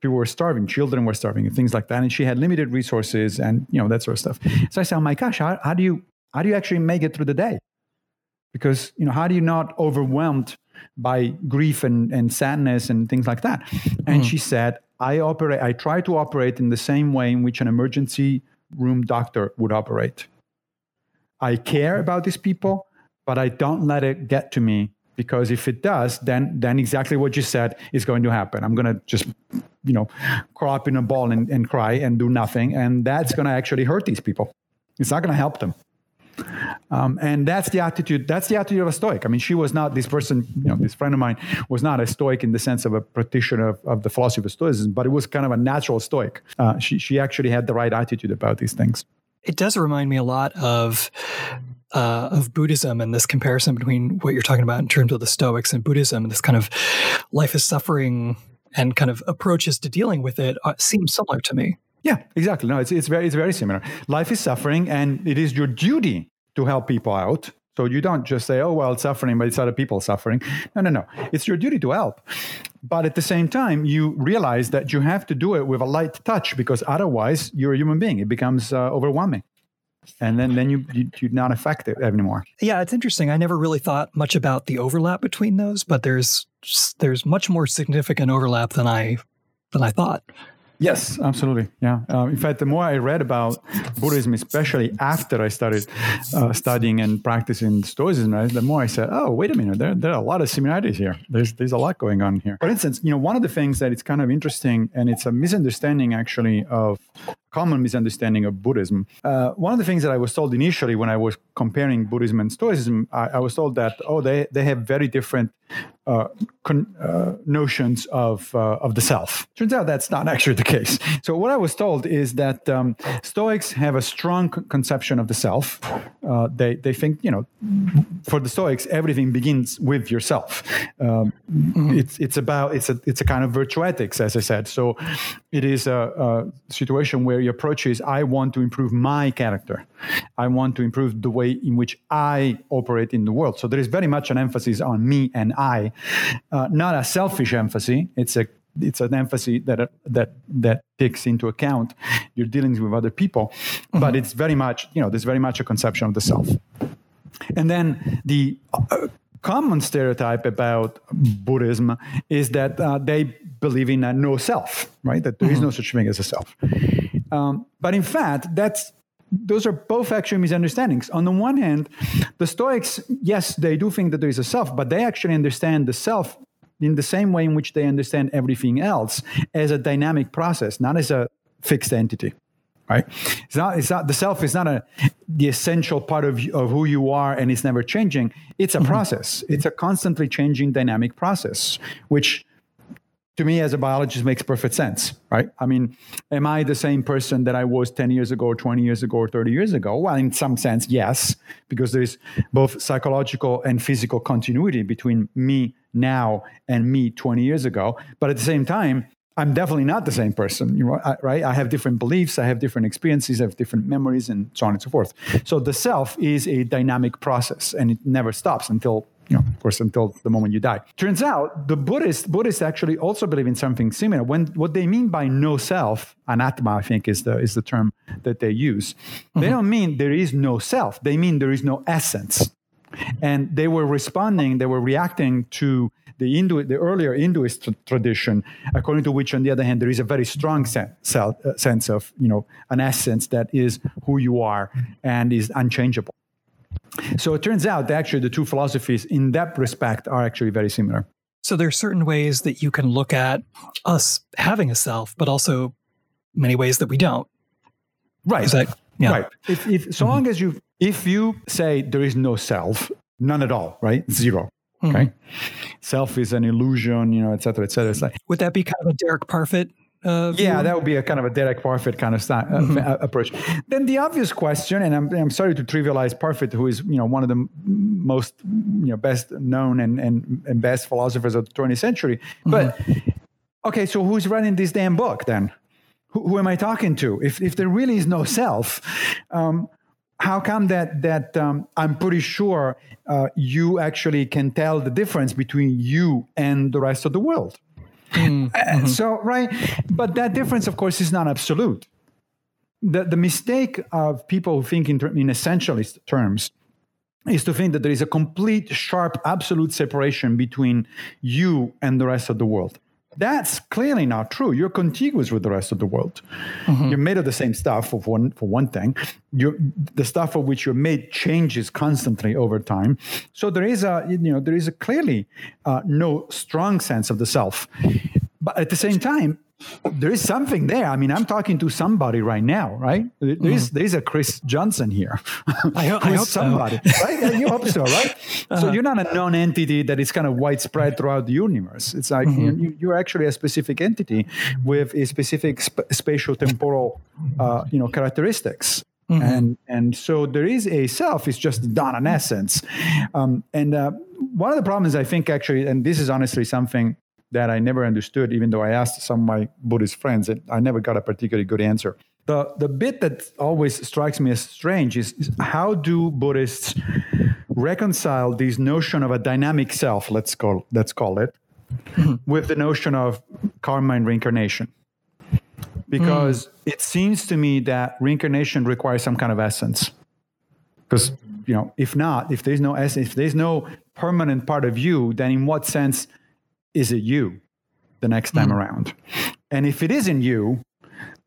People were starving, children were starving, and things like that. And she had limited resources and, you know, that sort of stuff. So I said, oh my gosh, how, how do you, how do you actually make it through the day? Because, you know, how do you not overwhelmed by grief and, and sadness and things like that? And mm. she said, I operate, I try to operate in the same way in which an emergency room doctor would operate. I care about these people, but I don't let it get to me because if it does, then then exactly what you said is going to happen. I'm going to just you know crawl up in a ball and, and cry and do nothing, and that's going to actually hurt these people. It's not going to help them. Um, and that's the attitude. That's the attitude of a Stoic. I mean, she was not this person. You know, this friend of mine was not a Stoic in the sense of a practitioner of, of the philosophy of Stoicism, but it was kind of a natural Stoic. Uh, she she actually had the right attitude about these things. It does remind me a lot of uh, of Buddhism and this comparison between what you're talking about in terms of the Stoics and Buddhism and this kind of life is suffering and kind of approaches to dealing with it uh, seems similar to me. Yeah, exactly. No, it's, it's very it's very similar. Life is suffering, and it is your duty to help people out. So you don't just say, "Oh well, it's suffering, but it's other people suffering." No, no, no. It's your duty to help. But at the same time, you realize that you have to do it with a light touch because otherwise, you're a human being. It becomes uh, overwhelming and then then you, you you're not effective anymore. Yeah, it's interesting. I never really thought much about the overlap between those, but there's there's much more significant overlap than I than I thought. Yes, absolutely. Yeah. Uh, in fact, the more I read about Buddhism, especially after I started uh, studying and practicing Stoicism, the more I said, "Oh, wait a minute, there, there are a lot of similarities here. There's there's a lot going on here." For instance, you know, one of the things that it's kind of interesting, and it's a misunderstanding actually of common misunderstanding of Buddhism. Uh, one of the things that I was told initially when I was comparing Buddhism and Stoicism, I, I was told that oh, they they have very different uh, con- uh, notions of uh, of the self. Turns out that's not actually the case. So what I was told is that um, Stoics have a strong conception of the self. Uh, they they think you know, for the Stoics, everything begins with yourself. Um, mm-hmm. It's it's about it's a it's a kind of virtue ethics, as I said. So it is a, a situation where your approach is I want to improve my character. I want to improve the way in which I operate in the world. So there is very much an emphasis on me and I, uh, not a selfish emphasis. It's a it's an emphasis that that that takes into account your dealings with other people, mm-hmm. but it's very much you know there's very much a conception of the self, and then the. Uh, common stereotype about Buddhism is that uh, they believe in a no self, right? That there mm-hmm. is no such thing as a self. Um, but in fact, that's those are both actually misunderstandings. On the one hand, the Stoics, yes, they do think that there is a self, but they actually understand the self in the same way in which they understand everything else as a dynamic process, not as a fixed entity. Right? It's not. It's not. The self is not a the essential part of of who you are, and it's never changing. It's a mm-hmm. process. It's a constantly changing dynamic process, which to me as a biologist makes perfect sense right? I mean am i the same person that i was 10 years ago or 20 years ago or 30 years ago? Well in some sense yes because there's both psychological and physical continuity between me now and me 20 years ago. But at the same time i'm definitely not the same person you know, right? I have different beliefs i have different experiences i have different memories and so on and so forth. So the self is a dynamic process and it never stops until you know, of course, until the moment you die. Turns out the Buddhists Buddhists actually also believe in something similar. When what they mean by no self, anatma, I think is the is the term that they use. Mm-hmm. They don't mean there is no self. They mean there is no essence. And they were responding, they were reacting to the Hindu, the earlier Hinduist tradition, according to which, on the other hand, there is a very strong sen- self, uh, sense of, you know, an essence that is who you are and is unchangeable. So it turns out that actually the two philosophies in that respect are actually very similar. So there are certain ways that you can look at us having a self, but also many ways that we don't. Right. That, yeah. Right. If, if so mm-hmm. long as you if you say there is no self, none at all, right? Zero. Mm-hmm. Okay. Self is an illusion, you know, et cetera, et cetera. Would that be kind of a Derek Parfit uh, yeah, that would be a kind of a Derek Parfit kind of uh, mm-hmm. approach. Then the obvious question, and I'm, I'm sorry to trivialize Parfit, who is you know one of the most you know best known and, and, and best philosophers of the 20th century, but mm-hmm. okay, so who's running this damn book then? Who, who, am I talking to? If if there really is no self, um, how come that that um, I'm pretty sure uh, you actually can tell the difference between you and the rest of the world? Mm, mm-hmm. So, right. But that difference, of course, is not absolute. The, the mistake of people who think in, in essentialist terms is to think that there is a complete, sharp, absolute separation between you and the rest of the world. That's clearly not true. You're contiguous with the rest of the world. Mm-hmm. You're made of the same stuff, for one, for one thing. You're, the stuff of which you're made changes constantly over time. So there is a, you know, there is a clearly uh, no strong sense of the self. But at the same time, there is something there. I mean, I'm talking to somebody right now, right? There is mm. there is a Chris Johnson here. I, hope, I hope somebody, so. right? You hope so, right? Uh-huh. So you're not a non-entity that is kind of widespread throughout the universe. It's like mm-hmm. you, are actually a specific entity with a specific sp- spatial temporal, uh, you know, characteristics. Mm-hmm. And and so there is a self. It's just not an essence. Um, and uh, one of the problems I think actually, and this is honestly something that I never understood, even though I asked some of my Buddhist friends, and I never got a particularly good answer. The, the bit that always strikes me as strange is, is how do Buddhists reconcile this notion of a dynamic self, let's call, let's call it, mm-hmm. with the notion of karma and reincarnation? Because mm. it seems to me that reincarnation requires some kind of essence. Because, you know, if not, if there's no essence, if there's no permanent part of you, then in what sense is it you the next time mm. around? And if it isn't you,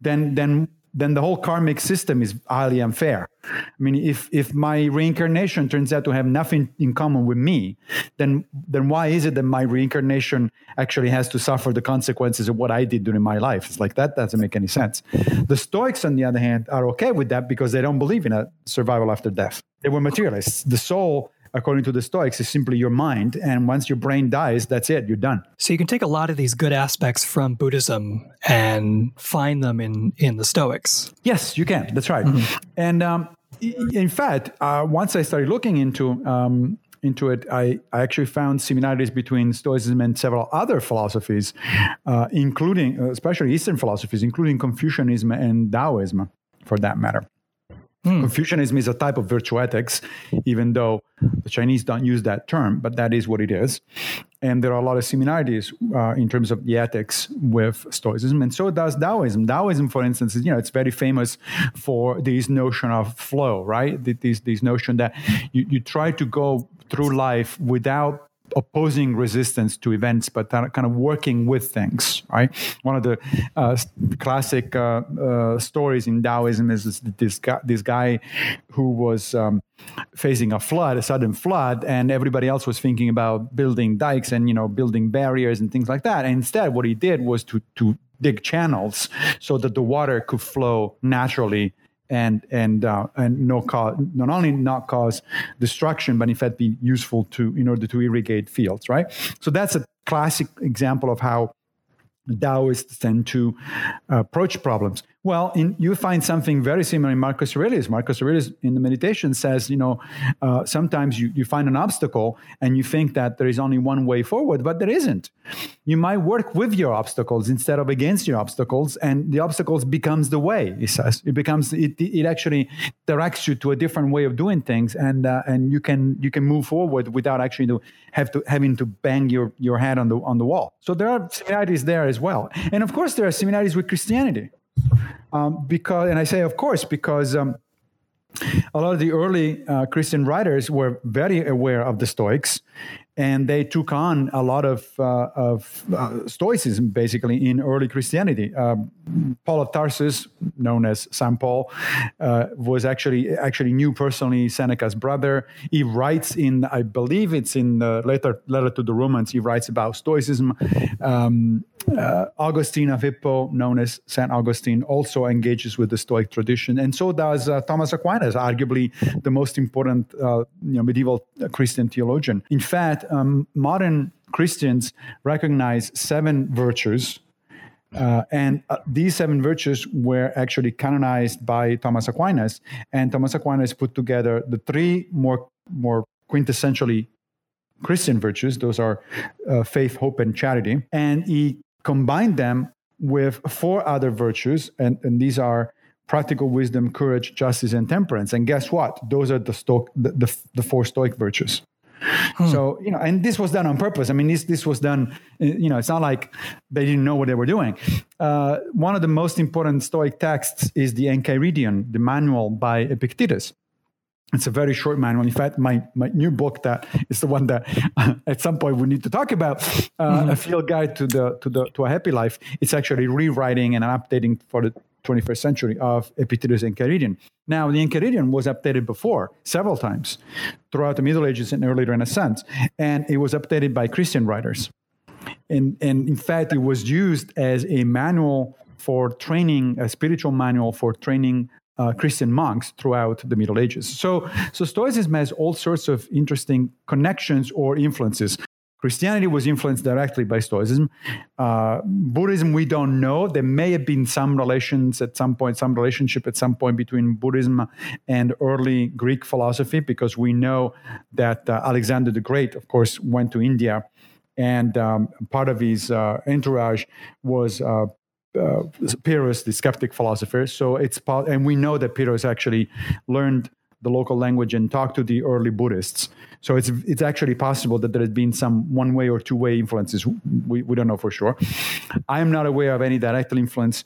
then then then the whole karmic system is highly unfair. I mean, if if my reincarnation turns out to have nothing in common with me, then then why is it that my reincarnation actually has to suffer the consequences of what I did during my life? It's like that doesn't make any sense. The Stoics, on the other hand, are okay with that because they don't believe in a survival after death. They were materialists. The soul according to the Stoics, is simply your mind. And once your brain dies, that's it, you're done. So you can take a lot of these good aspects from Buddhism and find them in, in the Stoics. Yes, you can. That's right. Mm-hmm. And um, in fact, uh, once I started looking into um, into it, I, I actually found similarities between Stoicism and several other philosophies, uh, including, uh, especially Eastern philosophies, including Confucianism and Taoism, for that matter. Hmm. Confucianism is a type of virtue ethics, even though the Chinese don't use that term, but that is what it is. And there are a lot of similarities uh, in terms of the ethics with Stoicism, and so does Taoism. Taoism, for instance, is you know it's very famous for this notion of flow, right? This this notion that you, you try to go through life without opposing resistance to events, but kind of working with things, right? One of the uh, classic uh, uh, stories in Taoism is this guy, this guy who was um, facing a flood, a sudden flood, and everybody else was thinking about building dikes and you know building barriers and things like that. And instead, what he did was to to dig channels so that the water could flow naturally and and uh, and no cause, not only not cause destruction, but in fact be useful to in order to irrigate fields. Right. So that's a classic example of how Taoists tend to approach problems. Well, in, you find something very similar in Marcus Aurelius. Marcus Aurelius in the meditation says, you know, uh, sometimes you, you find an obstacle and you think that there is only one way forward, but there isn't. You might work with your obstacles instead of against your obstacles, and the obstacles becomes the way. He says it becomes it, it actually directs you to a different way of doing things, and uh, and you can you can move forward without actually to have to having to bang your your head on the on the wall. So there are similarities there as well, and of course there are similarities with Christianity. Um, because, and I say, of course, because um, a lot of the early uh, Christian writers were very aware of the Stoics, and they took on a lot of, uh, of uh, Stoicism basically in early Christianity. Uh, Paul of Tarsus, known as Saint Paul, uh, was actually actually knew personally Seneca's brother. He writes in, I believe it's in the letter letter to the Romans. He writes about Stoicism. Um, uh, Augustine of Hippo, known as Saint Augustine, also engages with the Stoic tradition, and so does uh, Thomas Aquinas, arguably the most important you know, medieval Christian theologian. In fact um, modern Christians recognize seven virtues. Uh, and uh, these seven virtues were actually canonized by Thomas Aquinas. And Thomas Aquinas put together the three more, more quintessentially Christian virtues. Those are uh, faith, hope, and charity. And he combined them with four other virtues. And, and these are practical wisdom, courage, justice, and temperance. And guess what? Those are the, sto- the, the, the four Stoic virtues. Hmm. So you know, and this was done on purpose. I mean, this this was done. You know, it's not like they didn't know what they were doing. Uh, one of the most important Stoic texts is the Enchiridion, the manual by Epictetus. It's a very short manual. In fact, my, my new book that is the one that at some point we need to talk about, uh, mm-hmm. a field guide to the to the to a happy life. It's actually rewriting and updating for the 21st century of Epictetus Enchiridion. Now, the Enchiridion was updated before several times throughout the Middle Ages and early Renaissance, and it was updated by Christian writers. And, and in fact, it was used as a manual for training, a spiritual manual for training uh, Christian monks throughout the Middle Ages. So, so Stoicism has all sorts of interesting connections or influences. Christianity was influenced directly by Stoicism. Uh, Buddhism, we don't know. There may have been some relations at some point, some relationship at some point between Buddhism and early Greek philosophy, because we know that uh, Alexander the Great, of course, went to India, and um, part of his uh, entourage was uh, Pyrrhus, the skeptic philosopher. So it's and we know that Pyrrhus actually learned the local language and talked to the early Buddhists. So it's it's actually possible that there has been some one way or two way influences. We, we don't know for sure. I am not aware of any direct influence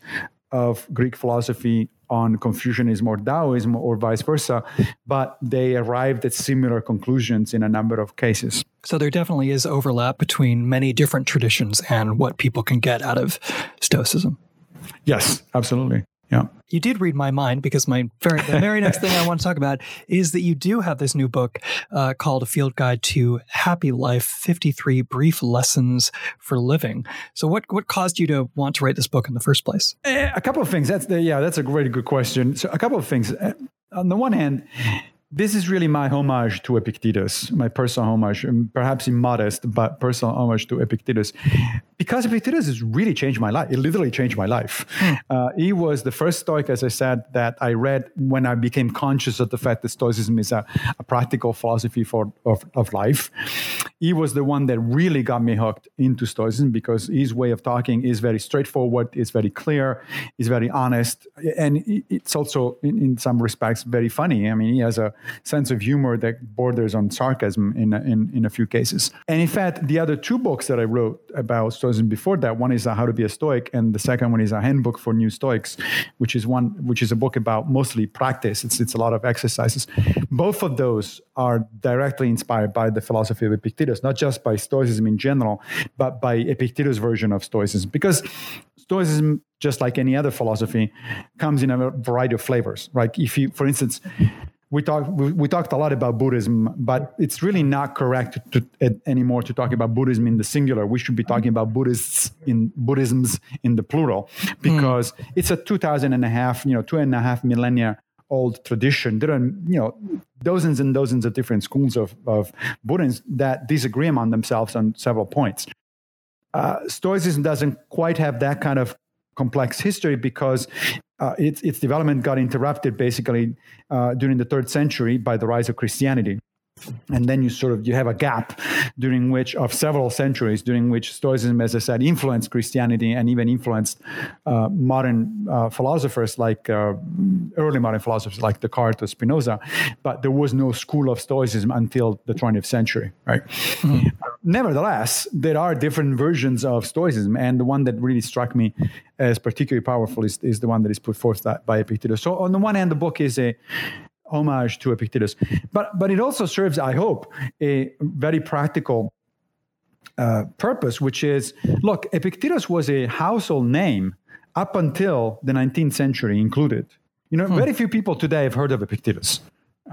of Greek philosophy on Confucianism or Taoism or vice versa, but they arrived at similar conclusions in a number of cases. So there definitely is overlap between many different traditions and what people can get out of Stoicism. Yes, absolutely. Yeah. You did read my mind because my very the very next thing I want to talk about is that you do have this new book uh, called A Field Guide to Happy Life: Fifty Three Brief Lessons for Living. So, what what caused you to want to write this book in the first place? Eh, a couple of things. That's the, yeah, that's a really good question. So, a couple of things. Eh, on the one hand, this is really my homage to Epictetus, my personal homage, perhaps immodest, but personal homage to Epictetus. Because Epictetus has really changed my life. It literally changed my life. Hmm. Uh, he was the first Stoic, as I said, that I read when I became conscious of the fact that Stoicism is a, a practical philosophy for, of, of life. He was the one that really got me hooked into Stoicism because his way of talking is very straightforward, it's very clear, it's very honest, and it's also, in, in some respects, very funny. I mean, he has a sense of humor that borders on sarcasm in, in, in a few cases. And in fact, the other two books that I wrote about Stoicism before that, one is How to Be a Stoic, and the second one is a handbook for new Stoics, which is one which is a book about mostly practice. It's it's a lot of exercises. Both of those are directly inspired by the philosophy of Epictetus, not just by Stoicism in general, but by Epictetus' version of Stoicism. Because Stoicism, just like any other philosophy, comes in a variety of flavors. Right? If you, for instance, we talked we, we, talked a lot about Buddhism, but it's really not correct to, to, anymore to talk about Buddhism in the singular. We should be talking about Buddhists in Buddhisms in the plural because mm. it's a 2000 and a half, you know, two and a half millennia old tradition. There are, you know, dozens and dozens of different schools of, of Buddhists that disagree among themselves on several points. Uh, Stoicism doesn't quite have that kind of complex history because uh, its, its development got interrupted basically uh, during the third century by the rise of Christianity and then you sort of you have a gap during which of several centuries during which stoicism as i said influenced christianity and even influenced uh, modern uh, philosophers like uh, early modern philosophers like descartes or spinoza. But there was no school of stoicism until the 20th century right? Mm-hmm. nevertheless there are different versions of stoicism. And the one that really struck me as particularly powerful is, is the one that is put forth by epictetus. So on the one hand the book is a homage to Epictetus. But, but it also serves, I hope, a very practical uh, purpose, which is look, Epictetus was a household name up until the 19th century included. You know, hmm. very few people today have heard of Epictetus.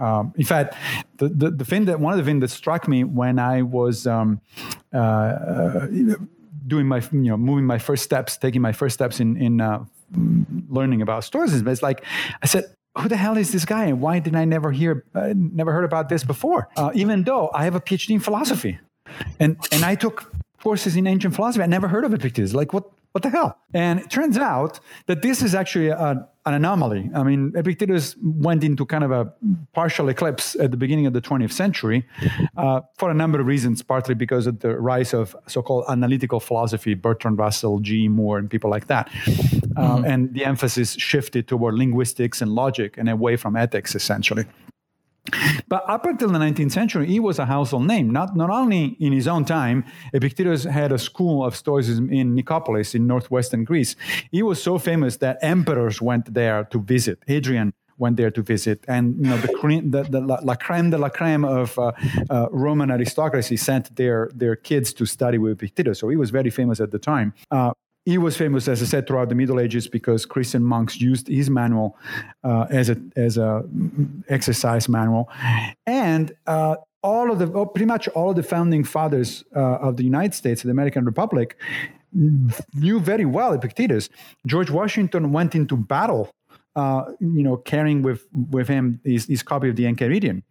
Um, in fact, the, the, the, thing that one of the things that struck me when I was um, uh, uh, doing my, you know, moving my first steps, taking my first steps in, in uh, learning about Stoicism, is like, I said, who the hell is this guy and why didn't I never hear, uh, never heard about this before? Uh, even though I have a PhD in philosophy and, and I took courses in ancient philosophy, I never heard of Epictetus. Like, what, what the hell? And it turns out that this is actually a, an anomaly. I mean, Epictetus went into kind of a partial eclipse at the beginning of the 20th century uh, for a number of reasons, partly because of the rise of so called analytical philosophy, Bertrand Russell, G. Moore, and people like that. Uh, mm-hmm. And the emphasis shifted toward linguistics and logic and away from ethics, essentially. But up until the 19th century, he was a household name. Not, not only in his own time, Epictetus had a school of Stoicism in Nicopolis in northwestern Greece. He was so famous that emperors went there to visit. Hadrian went there to visit, and you know the, the, the la, la, creme de la creme of uh, uh, Roman aristocracy sent their their kids to study with Epictetus. So he was very famous at the time. Uh, he was famous, as I said, throughout the Middle Ages because Christian monks used his manual uh, as a as a exercise manual, and uh, all of the oh, pretty much all of the founding fathers uh, of the United States, the American Republic, knew very well Epictetus. George Washington went into battle uh, you know, carrying with with him his, his copy of the Enchiridion.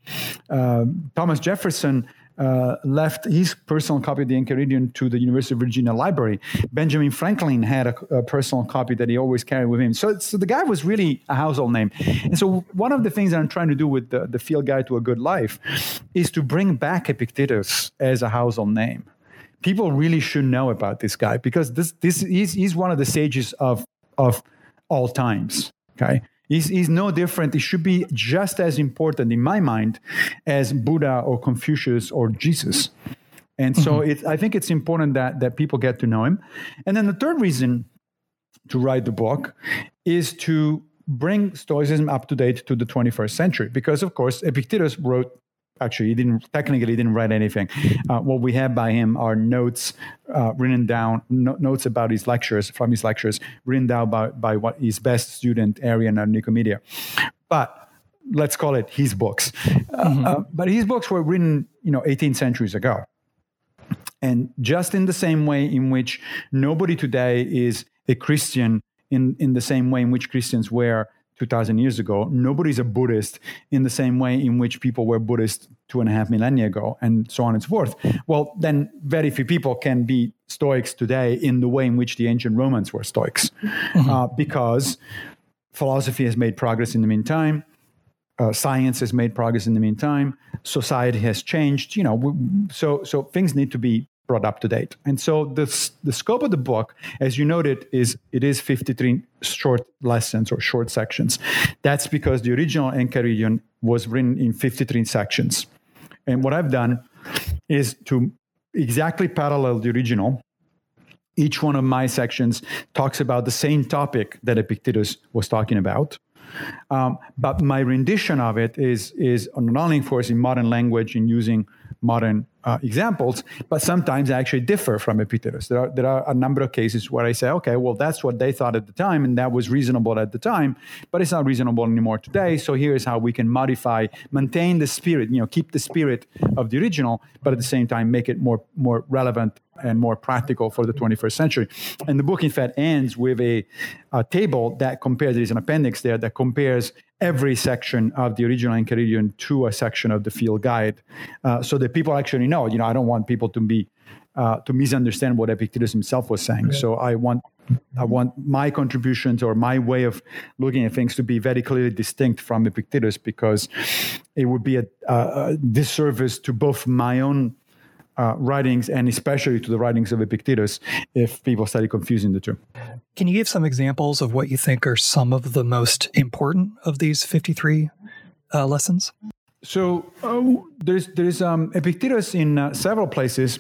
Uh, Thomas Jefferson uh, left his personal copy of the Enchiridion to the University of Virginia Library. Benjamin Franklin had a, a, personal copy that he always carried with him. So, so the guy was really a household name. And so one of the things that I'm trying to do with the, the Field Guide to a Good Life is to bring back Epictetus as a household name. People really should know about this guy because this, this he's, he's one of the sages of, of all times. Okay is, is no different. It should be just as important in my mind as Buddha or Confucius or Jesus. And so mm-hmm. it, I think it's important that, that people get to know him. And then the third reason to write the book is to bring Stoicism up to date to the 21st century. Because, of course, Epictetus wrote actually he didn't technically he didn't write anything. Uh, what we have by him are notes uh, written down no, notes about his lectures from his lectures written down by, by what his best student Arrian and nicomedia. But let's call it his books. Uh, mm-hmm. Uh, but his books were written you know 18 centuries ago. And just in the same way in which nobody today is a christian in, in the same way in which christians were 2000 years ago. Nobody's a Buddhist in the same way in which people were Buddhist two and a half millennia ago, and so on and so forth. Well, then very few people can be Stoics today in the way in which the ancient Romans were Stoics, mm-hmm. uh, because philosophy has made progress in the meantime. Uh, science has made progress in the meantime. Society has changed. You know, so so things need to be brought up to date. And so the, the scope of the book, as you noted, is it is 53 short lessons or short sections. That's because the original Enchiridion was written in 53 sections. And what I've done is to exactly parallel the original. Each one of my sections talks about the same topic that Epictetus was talking about. Um, but my rendition of it is is not only, of in modern language and using modern uh, examples, but sometimes I actually differ from Epictetus. There are, there are a number of cases where I say, okay, well, that's what they thought at the time, and that was reasonable at the time, but it's not reasonable anymore today. So here's how we can modify, maintain the spirit, you know, keep the spirit of the original, but at the same time make it more more relevant and more practical for the 21st century. And the book, in fact, ends with a, a table that compares. There is an appendix there that compares every section of the original Enchiridion to a section of the field guide, uh, so that people actually know. You know, I don't want people to be uh, to misunderstand what Epictetus himself was saying. So I want I want my contributions or my way of looking at things to be very clearly distinct from Epictetus because it would be a, a disservice to both my own uh, writings and especially to the writings of Epictetus if people started confusing the two. Can you give some examples of what you think are some of the most important of these 53 uh, lessons? So uh, there's, there's um, Epictetus in uh, several places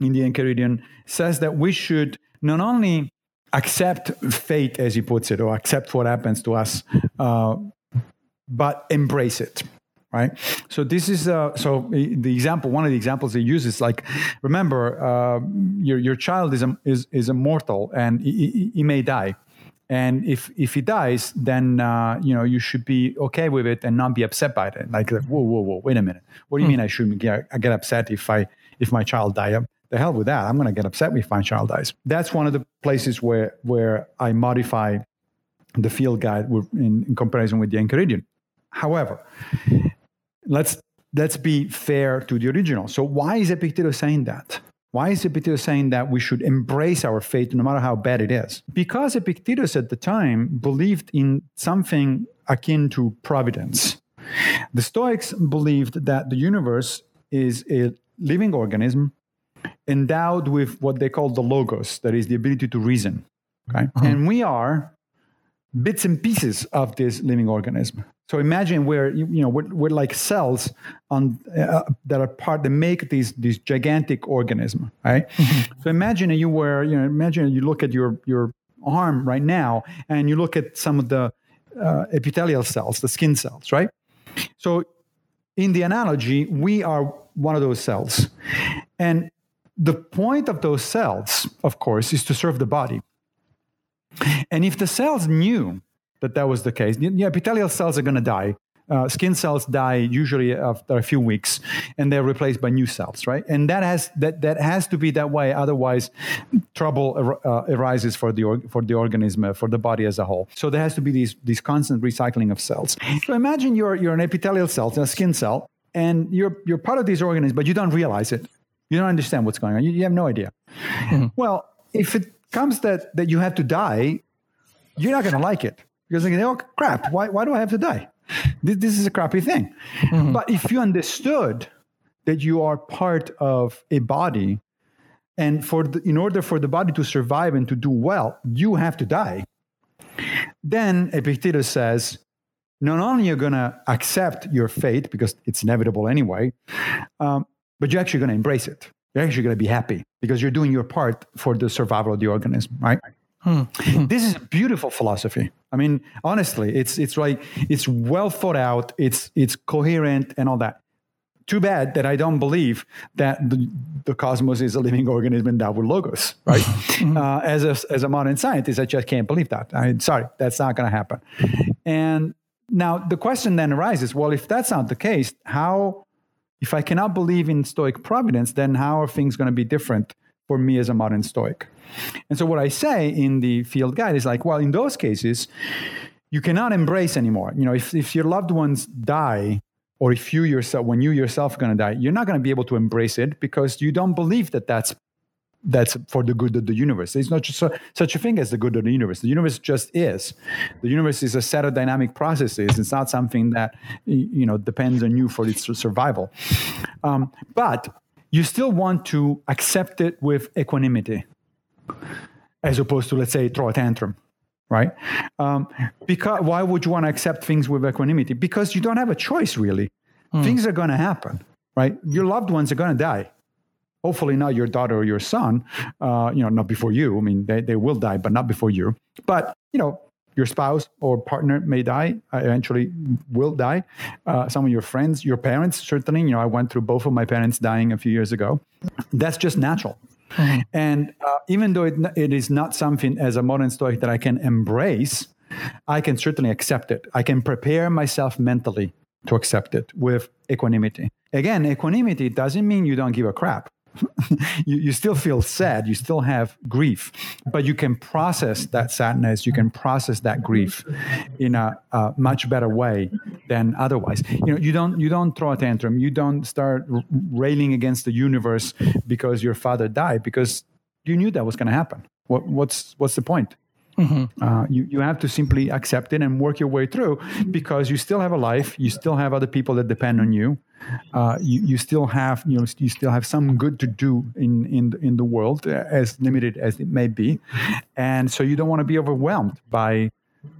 in the Enchiridion says that we should not only accept fate, as he puts it, or accept what happens to us, uh, but embrace it right? So this is uh, so the example. One of the examples they use is like, remember, uh, your your child is a, is is immortal and he, he, may die, and if if he dies, then uh, you know you should be okay with it and not be upset by it. Like, whoa, whoa, whoa, wait a minute. What do you hmm. mean I shouldn't get, I get upset if I if my child die? The hell with that. I'm going to get upset if my child dies. That's one of the places where where I modify the field guide in, in comparison with the Enchiridion. However, let's let's be fair to the original. So why is Epictetus saying that? Why is Epictetus saying that we should embrace our fate no matter how bad it is? Because Epictetus at the time believed in something akin to providence. The Stoics believed that the universe is a living organism endowed with what they call the logos, that is the ability to reason. Okay? Uh-huh. And we are bits and pieces of this living organism. So imagine where you, you know we're, we're, like cells on uh, that are part that make these these gigantic organism, right? Mm-hmm. So imagine you were you know imagine you look at your your arm right now and you look at some of the uh, epithelial cells, the skin cells, right? So in the analogy, we are one of those cells, and the point of those cells, of course, is to serve the body. And if the cells knew that that was the case. Yeah, epithelial cells are going to die. Uh, skin cells die usually after a few weeks, and they're replaced by new cells, right? And that has that that has to be that way. Otherwise, trouble uh, arises for the or, for the organism, uh, for the body as a whole. So there has to be these these constant recycling of cells. So imagine you're you're an epithelial cell, a skin cell, and you're you're part of these organisms, but you don't realize it. You don't understand what's going on. You, you have no idea. Mm-hmm. Well, if it comes that that you have to die, you're not going to like it because they oh crap, why, why do I have to die? This, this is a crappy thing. Mm-hmm. But if you understood that you are part of a body, and for the, in order for the body to survive and to do well, you have to die. Then Epictetus says, not only you're going to accept your fate because it's inevitable anyway, um, but you're actually going to embrace it. You're actually going to be happy because you're doing your part for the survival of the organism, right? Hmm. This is a beautiful philosophy. I mean, honestly, it's it's like it's well thought out. It's it's coherent and all that. too bad that I don't believe that the, the cosmos is a living organism endowed with logos, right? uh, as, a, as a modern scientist, I just can't believe that. I, sorry, that's not going to happen. And now the question then arises well, if that's not the case, how, if I cannot believe in Stoic providence, then how are things going to be different for me as a modern Stoic? And so what I say in the field guide is like, well, in those cases, you cannot embrace anymore. You know, if, if your loved ones die, or if you yourself, when you yourself are going to die, you're not going to be able to embrace it because you don't believe that that's that's for the good of the universe. It's not just a, such a thing as the good of the universe. The universe just is. The universe is a set of dynamic processes. It's not something that you know depends on you for its survival. Um, but you still want to accept it with equanimity, as opposed to let's say throw a tantrum right? Um, because why would you want to accept things with equanimity? Because you don't have a choice, really. Mm. Things are going to happen, right? Your loved ones are going to die. Hopefully, not your daughter or your son. Uh, you know, not before you. I mean, they, they will die, but not before you. But you know, your spouse or partner may die uh, eventually will die uh, some of your friends your parents certainly you know i went through both of my parents dying a few years ago that's just natural And uh, even though it, it is not something as a modern Stoic that I can embrace, I can certainly accept it. I can prepare myself mentally to accept it with equanimity. Again, equanimity doesn't mean you don't give a crap. you, you still feel sad, you still have grief, but you can process that sadness, you can process that grief in a, a, much better way than otherwise. You know, you don't you don't throw a tantrum, you don't start railing against the universe because your father died because you knew that was going to happen. What, what's what's the point? Mm-hmm. Uh, you, you have to simply accept it and work your way through because you still have a life, you still have other people that depend on you. Uh, you, you still have you know you still have some good to do in in in the world uh, as limited as it may be, and so you don't want to be overwhelmed by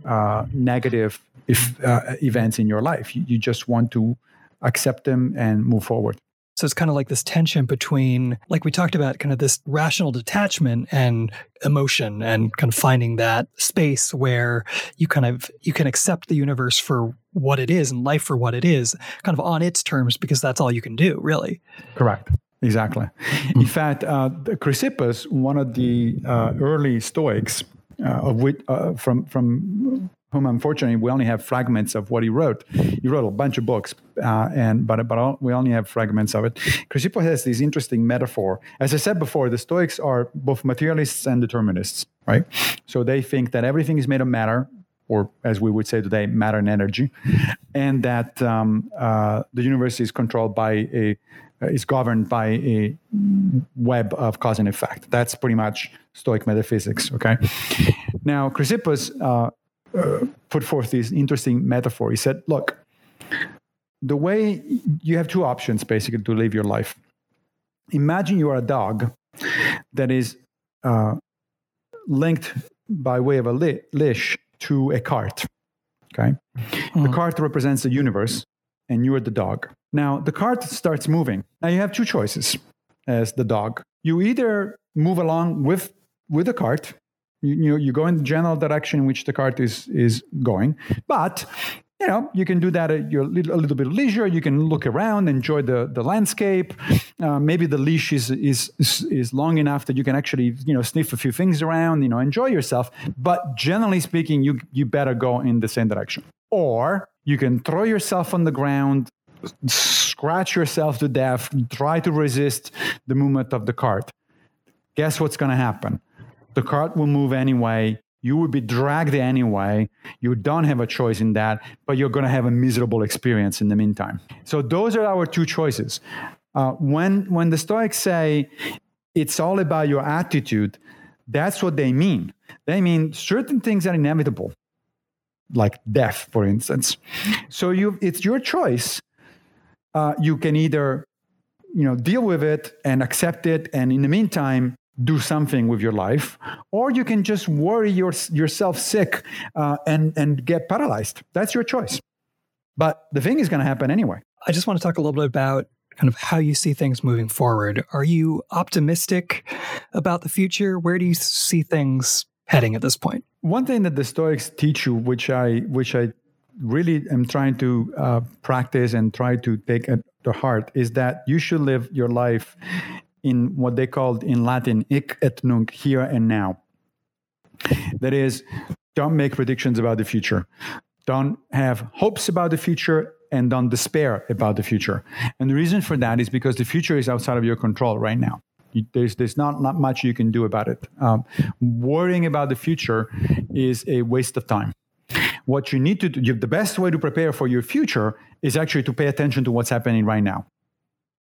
uh, negative if, uh, events in your life. You, you just want to accept them and move forward. So it's kind of like this tension between, like we talked about, kind of this rational detachment and emotion, and kind of finding that space where you kind of you can accept the universe for what it is and life for what it is, kind of on its terms, because that's all you can do, really. Correct. Exactly. Mm-hmm. In fact, uh, Chrysippus, one of the uh, early Stoics, uh, of which, uh, from from whom unfortunately we only have fragments of what he wrote. He wrote a bunch of books, uh, and but but we only have fragments of it. Chrysippus has this interesting metaphor. As I said before, the Stoics are both materialists and determinists, right? So they think that everything is made of matter, or as we would say today, matter and energy, and that um, uh, the universe is controlled by a uh, is governed by a web of cause and effect. That's pretty much Stoic metaphysics. Okay. Now, Chrysippus uh, uh, put forth this interesting metaphor. He said, Look, the way you have two options basically to live your life. Imagine you are a dog that is uh, linked by way of a leash to a cart. Okay. Mm-hmm. The cart represents the universe, and you are the dog. Now, the cart starts moving. Now, you have two choices as the dog. You either move along with, with the cart you, you, you go in the general direction in which the cart is is going, but you know you can do that at your little, a little bit of leisure. You can look around, enjoy the the landscape. Uh, maybe the leash is, is is long enough that you can actually you know sniff a few things around. You know, enjoy yourself. But generally speaking, you you better go in the same direction, or you can throw yourself on the ground scratch yourself to death, try to resist the movement of the cart. Guess what's going to happen? The cart will move anyway. You will be dragged anyway. You don't have a choice in that, but you're going to have a miserable experience in the meantime. So those are our two choices. Uh, when when the Stoics say it's all about your attitude, that's what they mean. They mean certain things are inevitable, like death, for instance. So you, it's your choice. Uh, you can either, you know, deal with it and accept it, and in the meantime, do something with your life, or you can just worry your, yourself sick uh, and, and get paralyzed. That's your choice. But the thing is going to happen anyway. I just want to talk a little bit about kind of how you see things moving forward. Are you optimistic about the future? Where do you see things heading at this point? One thing that the Stoics teach you, which I which I really am trying to uh, practice and try to take to heart is that you should live your life in what they called in Latin hic et nunc, here and now. That is, don't make predictions about the future. Don't have hopes about the future and don't despair about the future. And the reason for that is because the future is outside of your control right now. there's there's not, not much you can do about it. Um, worrying about the future is a waste of time. What you need to do, the best way to prepare for your future is actually to pay attention to what's happening right now.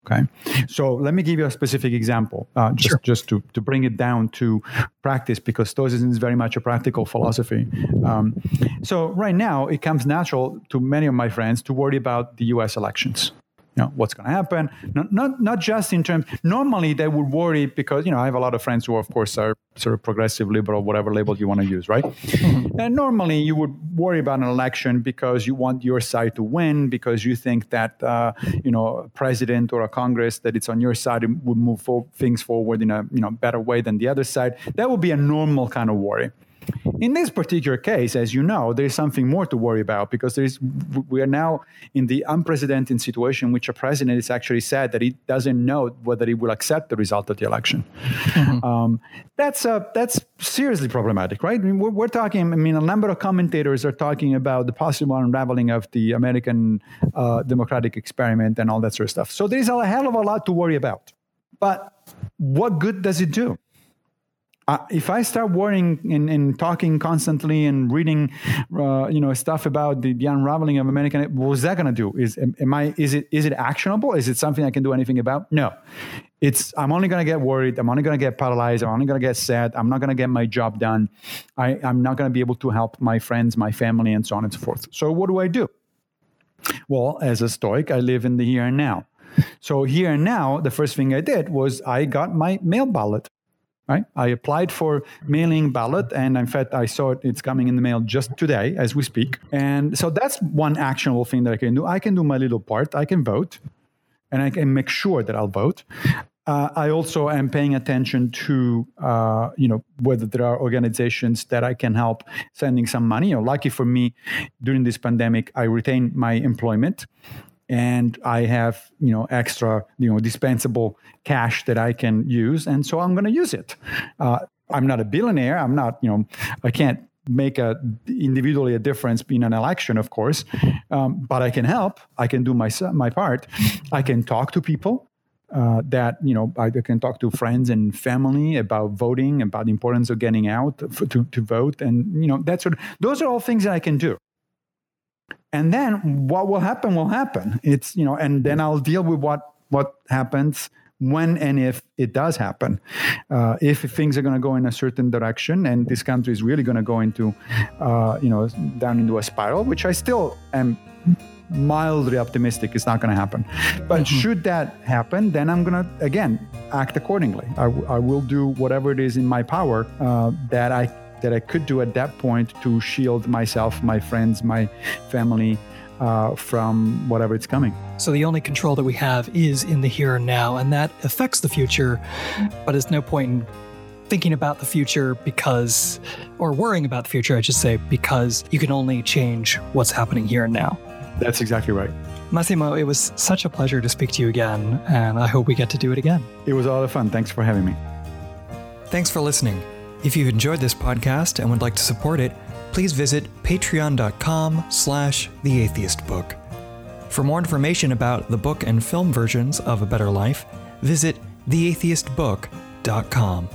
Okay, so let me give you a specific example, uh, just, sure. just to, to bring it down to practice, because Stoicism is very much a practical philosophy. Um, so right now, it comes natural to many of my friends to worry about the U.S. elections you know what's going to happen. Not, not not just in terms normally they would worry because you know i have a lot of friends who of course are sort of progressive liberal whatever label you want to use right? And normally you would worry about an election because you want your side to win because you think that uh, you know a president or a congress that it's on your side would move for, things forward in a you know better way than the other side. That would be a normal kind of worry in this particular case, as you know, there is something more to worry about because there is we are now in the unprecedented situation in which a president has actually said that he doesn't know whether he will accept the result of the election. Mm-hmm. Um, that's uh, that's seriously problematic, right? I mean, we're, we're, talking. I mean, a number of commentators are talking about the possible unraveling of the American uh, democratic experiment and all that sort of stuff. So there is a hell of a lot to worry about. But what good does it do? If I start worrying and, and, talking constantly and reading, uh, you know, stuff about the, the, unraveling of American, what's that going to do? Is am I? Is it is it actionable? Is it something I can do anything about? No. It's I'm only going to get worried. I'm only going to get paralyzed. I'm only going to get sad. I'm not going to get my job done. I, I'm not going to be able to help my friends, my family, and so on and so forth. So what do I do? Well, as a Stoic, I live in the here and now. So here and now, the first thing I did was I got my mail ballot. Right? I applied for mailing ballot, and in fact, I saw it, it's coming in the mail just today as we speak. And so that's one actionable thing that I can do. I can do my little part. I can vote, and I can make sure that I'll vote. Uh, I also am paying attention to, uh, you know, whether there are organizations that I can help sending some money. Know, lucky for me, during this pandemic, I retained my employment, and I have you know extra you know dispensable cash that I can use, and so I'm going to use it. Uh, I'm not a billionaire. I'm not you know I can't make a individually a difference in an election, of course, um, but I can help. I can do my my part. I can talk to people. Uh, that you know I can talk to friends and family about voting, about the importance of getting out for, to to vote, and you know that sort of those are all things that I can do and then what will happen will happen. It's you know and then i'll deal with what what happens when and if it does happen. Uh, if things are going to go in a certain direction and this country is really going to go into uh, you know down into a spiral which i still am mildly optimistic it's not going to happen. But mm-hmm. should that happen then i'm going to again act accordingly. I, I will do whatever it is in my power uh, that i that I could do at that point to shield myself, my friends, my family uh, from whatever it's coming. So the only control that we have is in the here and now, and that affects the future, but it's no point in thinking about the future because, or worrying about the future, I should say, because you can only change what's happening here and now. That's exactly right. Massimo, it was such a pleasure to speak to you again, and I hope we get to do it again. It was a lot of fun. Thanks for having me. Thanks for listening. If you've enjoyed this podcast and would like to support it, please visit patreon.com slash theatheistbook. For more information about the book and film versions of A Better Life, visit theatheistbook.com.